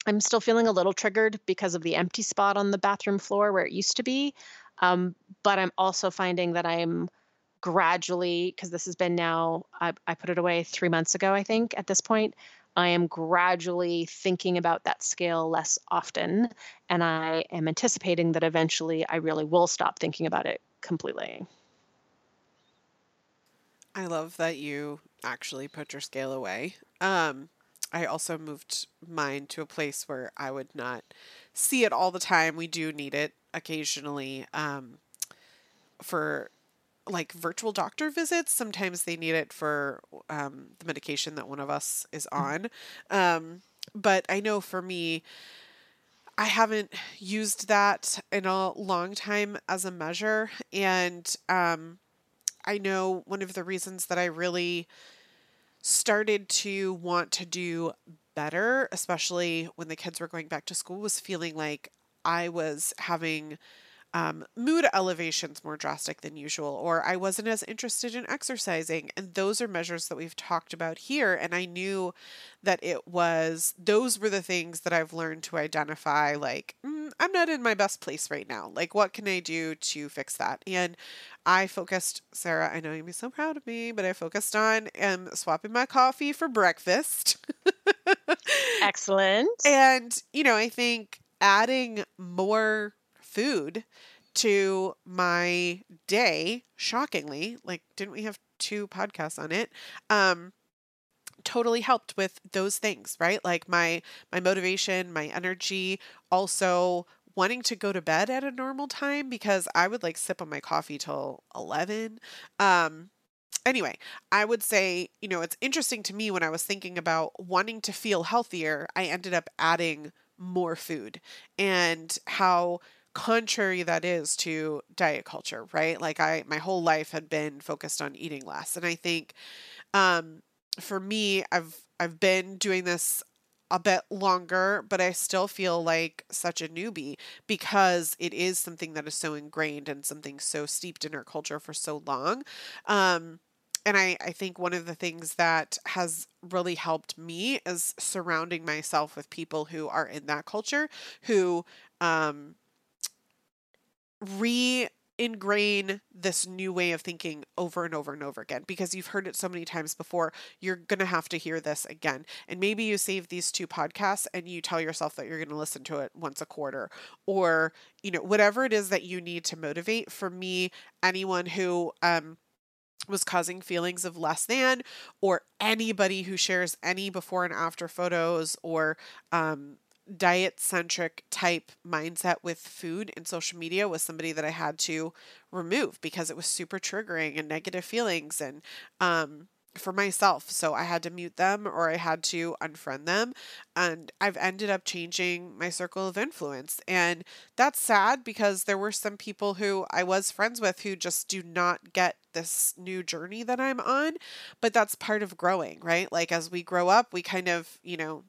I'm still feeling a little triggered because of the empty spot on the bathroom floor where it used to be. Um, but I'm also finding that I'm gradually, because this has been now, I, I put it away three months ago, I think, at this point. I am gradually thinking about that scale less often. And I am anticipating that eventually I really will stop thinking about it completely.
I love that you actually put your scale away. Um, I also moved mine to a place where I would not see it all the time. We do need it occasionally um, for like virtual doctor visits. Sometimes they need it for um, the medication that one of us is mm. on. Um, but I know for me, I haven't used that in a long time as a measure. And um, I know one of the reasons that I really started to want to do better, especially when the kids were going back to school, was feeling like I was having um, mood elevations more drastic than usual, or I wasn't as interested in exercising. And those are measures that we've talked about here. And I knew that it was, those were the things that I've learned to identify like, mm, I'm not in my best place right now. Like, what can I do to fix that? And I focused, Sarah, I know you'd be so proud of me, but I focused on um, swapping my coffee for breakfast. (laughs)
Excellent.
And, you know, I think adding more food to my day, shockingly, like didn't we have two podcasts on it? Um totally helped with those things, right? Like my my motivation, my energy, also wanting to go to bed at a normal time because I would like sip on my coffee till 11. Um, anyway, I would say, you know, it's interesting to me when I was thinking about wanting to feel healthier, I ended up adding more food and how contrary that is to diet culture, right? Like I my whole life had been focused on eating less. And I think um for me I've I've been doing this a bit longer, but I still feel like such a newbie because it is something that is so ingrained and something so steeped in our culture for so long. Um, and I, I think one of the things that has really helped me is surrounding myself with people who are in that culture who um, re ingrain this new way of thinking over and over and over again because you've heard it so many times before. You're going to have to hear this again. And maybe you save these two podcasts and you tell yourself that you're going to listen to it once a quarter or, you know, whatever it is that you need to motivate. For me, anyone who, um, was causing feelings of less than, or anybody who shares any before and after photos or um, diet centric type mindset with food and social media was somebody that I had to remove because it was super triggering and negative feelings and um, for myself. So I had to mute them or I had to unfriend them. And I've ended up changing my circle of influence. And that's sad because there were some people who I was friends with who just do not get this new journey that I'm on. But that's part of growing, right? Like as we grow up, we kind of, you know,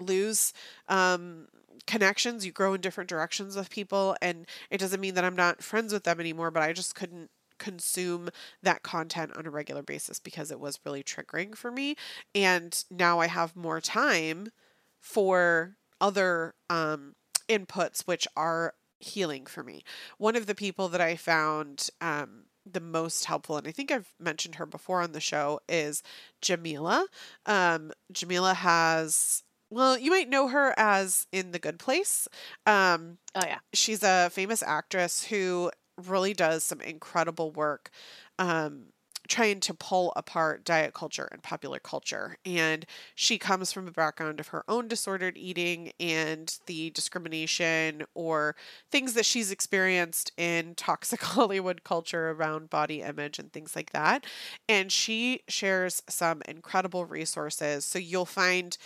lose um connections you grow in different directions with people and it doesn't mean that i'm not friends with them anymore but i just couldn't consume that content on a regular basis because it was really triggering for me. And now I have more time for other um, inputs, which are healing for me. One of the people that I found um, the most helpful, and I think I've mentioned her before on the show, is Jameela. Um, Jameela has well, you might know her as in The Good Place. Um,
oh yeah,
she's a famous actress who really does some incredible work um, trying to pull apart diet culture and popular culture. And she comes from a background of her own disordered eating and the discrimination or things that she's experienced in toxic (laughs) Hollywood culture around body image and things like that. And she shares some incredible resources. So you'll find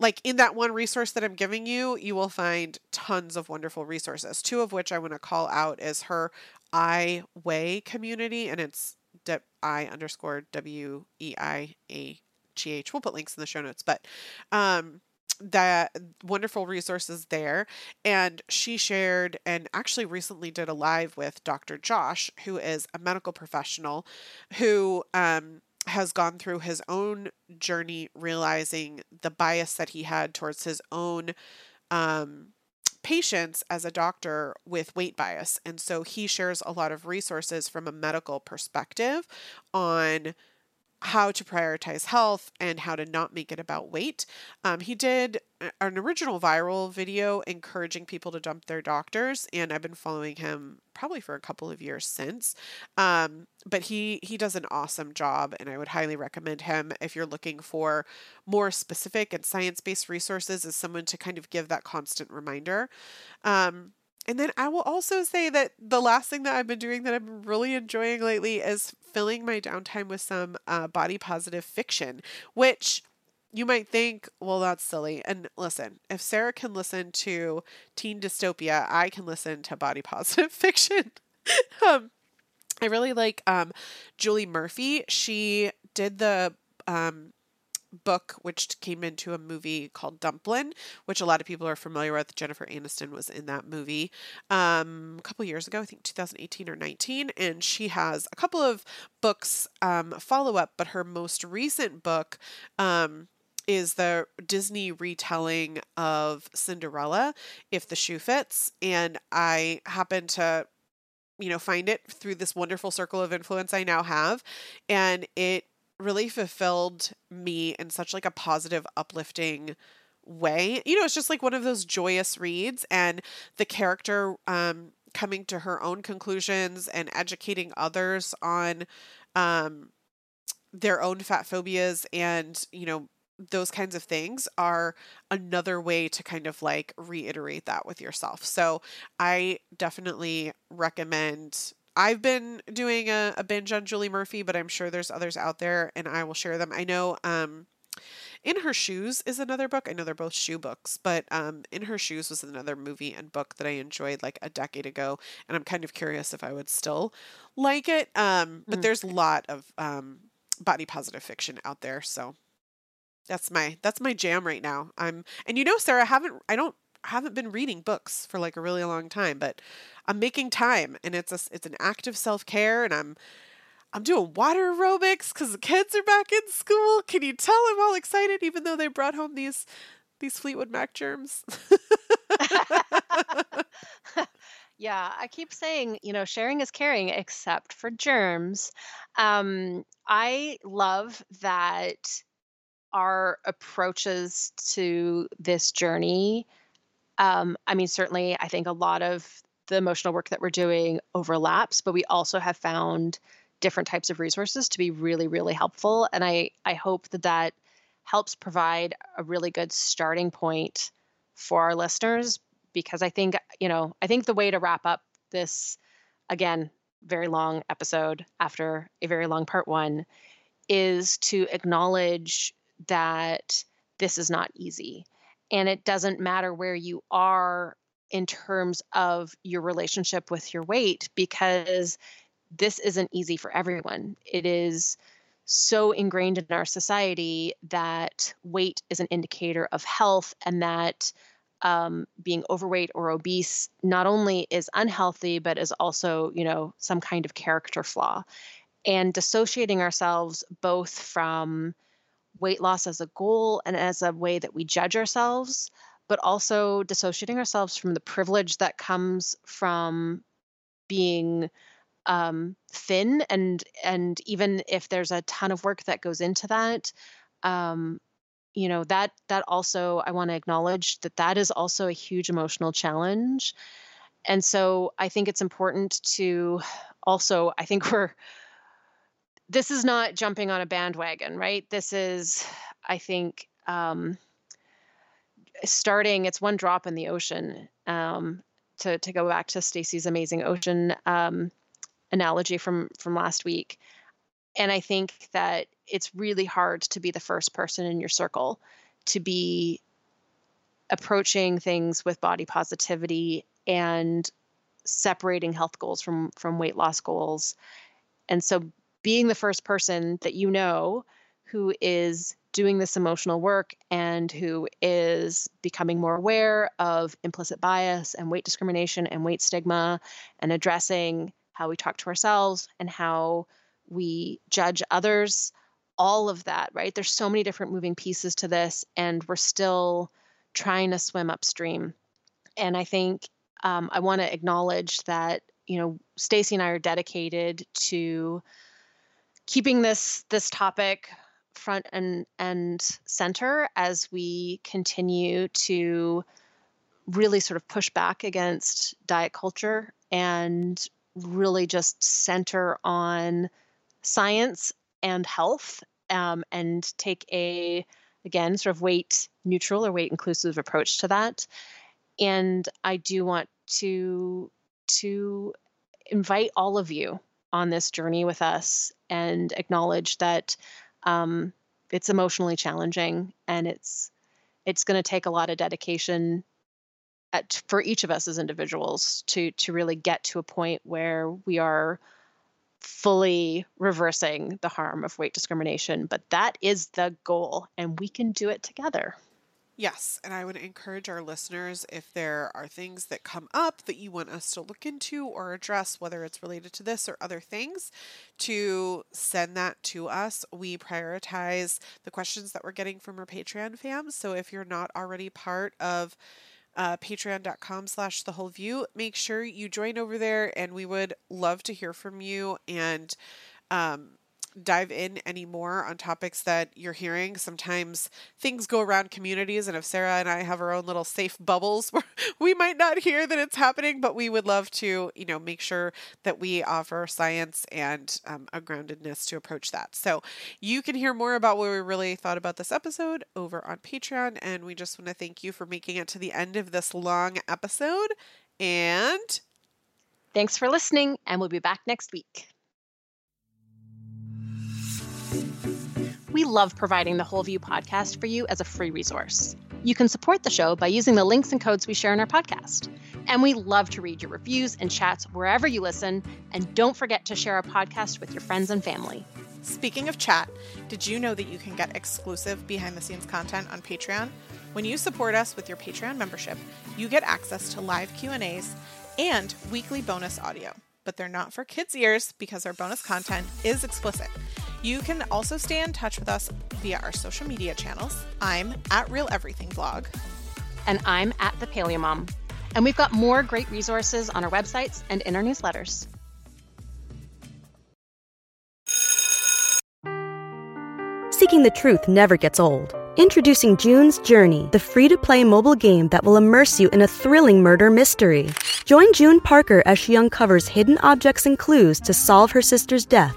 like in that one resource that I'm giving you, you will find tons of wonderful resources. Two of which I want to call out is her I Weigh community, and it's I underscore W E I A G H. We'll put links in the show notes, but um, that wonderful resources there. And she shared and actually recently did a live with Dr. Josh, who is a medical professional who um, has gone through his own journey realizing the bias that he had towards his own um, patients as a doctor with weight bias. And so he shares a lot of resources from a medical perspective on how to prioritize health and how to not make it about weight. Um, he did an original viral video encouraging people to dump their doctors, and I've been following him probably for a couple of years since. Um, but he he does an awesome job, and I would highly recommend him if you're looking for more specific and science based resources as someone to kind of give that constant reminder. Um, and then I will also say that the last thing that I've been doing that I'm really enjoying lately is filling my downtime with some uh, body positive fiction, which you might think, well, that's silly. And listen, if Sarah can listen to teen dystopia, I can listen to body (laughs) positive fiction. (laughs) um, I really like um, Julie Murphy. She did the um, book, which came into a movie called Dumplin', which a lot of people are familiar with. Jennifer Aniston was in that movie um, a couple years ago, I think 2018 or 19. And she has a couple of books um, follow up, but her most recent book um, is the Disney retelling of Cinderella, If the Shoe Fits. And I happen to you know find it through this wonderful circle of influence I now have and it really fulfilled me in such like a positive uplifting way you know it's just like one of those joyous reads and the character um coming to her own conclusions and educating others on um their own fat phobias and you know those kinds of things are another way to kind of like reiterate that with yourself. So I definitely recommend. I've been doing a, a binge on Julie Murphy, but I'm sure there's others out there and I will share them. I know um, in Her Shoes is another book. I know they're both shoe books, but um, In Her Shoes was another movie and book that I enjoyed like a decade ago, and I'm kind of curious if I would still like it. Um, but mm. there's a lot of um, body positive fiction out there, so that's my that's my jam right now. I'm and you know, Sarah, I haven't I don't haven't been reading books for like a really long time, but I'm making time, and it's a it's an act of self care, and I'm I'm doing water aerobics because the kids are back in school. Can you tell I'm all excited, even though they brought home these these Fleetwood Mac germs? (laughs) (laughs)
yeah, I keep saying, you know, sharing is caring, except for germs. Um, I love that our approaches to this journey. Um, I mean, certainly, I think a lot of the emotional work that we're doing overlaps, but we also have found different types of resources to be really really helpful and i i hope that that helps provide a really good starting point for our listeners because i think you know i think the way to wrap up this again very long episode after a very long part 1 is to acknowledge that this is not easy and it doesn't matter where you are in terms of your relationship with your weight because this isn't easy for everyone. It is so ingrained in our society that weight is an indicator of health and that um, being overweight or obese not only is unhealthy but is also you know some kind of character flaw and dissociating ourselves both from weight loss as a goal and as a way that we judge ourselves but also dissociating ourselves from the privilege that comes from being um, thin and and even if there's a ton of work that goes into that um, you know that that also i want to acknowledge that that is also a huge emotional challenge. And so i think it's important to (sighs) also i think we're this is not jumping on a bandwagon right? This is i think um, starting it's one drop in the ocean um, to, to go back to stacy's amazing ocean um, analogy from from last week. And i think that it's really hard to be the first person in your circle to be approaching things with body positivity and separating health goals from from weight loss goals. And so being the first person that you know who is doing this emotional work and who is becoming more aware of implicit bias and weight discrimination and weight stigma and addressing how we talk to ourselves, and how we judge others. All of that, right? There's so many different moving pieces to this, and we're still trying to swim upstream. And I think um, I want to acknowledge that you know Stacy and I are dedicated to keeping this this topic front and and center as we continue to really sort of push back against diet culture and really just center on science and health um, and take a again sort of weight neutral or weight inclusive approach to that. And i do want to to invite all of you on this journey with us and acknowledge that um, it's emotionally challenging and it's it's going to take a lot of dedication at, for each of us as individuals to to really get to a point where we are fully reversing the harm of weight discrimination but that is the goal and we can do it together
Yes, and I would encourage our listeners if there are things that come up that you want us to look into or address, whether it's related to this or other things, to send that to us. We prioritize the questions that we're getting from our Patreon fams. So if you're not already part of uh, patreon.com slash the whole view. Make sure you join over there and we would love to hear from you and um, dive in anymore on topics that you're hearing. Sometimes things go around communities, and if Sarah and I have our own little safe bubbles (laughs) we might not hear that it's happening, but we would love to, you know, make sure that we offer science and um, a groundedness to approach that. So you can hear more about what we really thought about this episode over on Patreon, and we just want to thank you for making it to the end of this long episode. And
thanks for listening, and we'll be back next week. We love providing the Whole View podcast for you as a free resource. You can support the show by using the links and codes we share in our podcast. And we love to read your reviews and chats wherever you listen. And don't forget to share our podcast with your friends and family.
Speaking of chat, did you know that you can get exclusive behind the scenes content on Patreon? When you support us with your Patreon membership, you get access to live Q&As and weekly bonus audio. But they're not for kids' ears because our bonus content is explicit. You can also stay in touch with us via our social media channels. I'm at Real Everything Blog.
And I'm at The Paleomom. And we've got more great resources on our websites and in our newsletters.
Seeking the truth never gets old. Introducing June's Journey, the free to play mobile game that will immerse you in a thrilling murder mystery. Join June Parker as she uncovers hidden objects and clues to solve her sister's death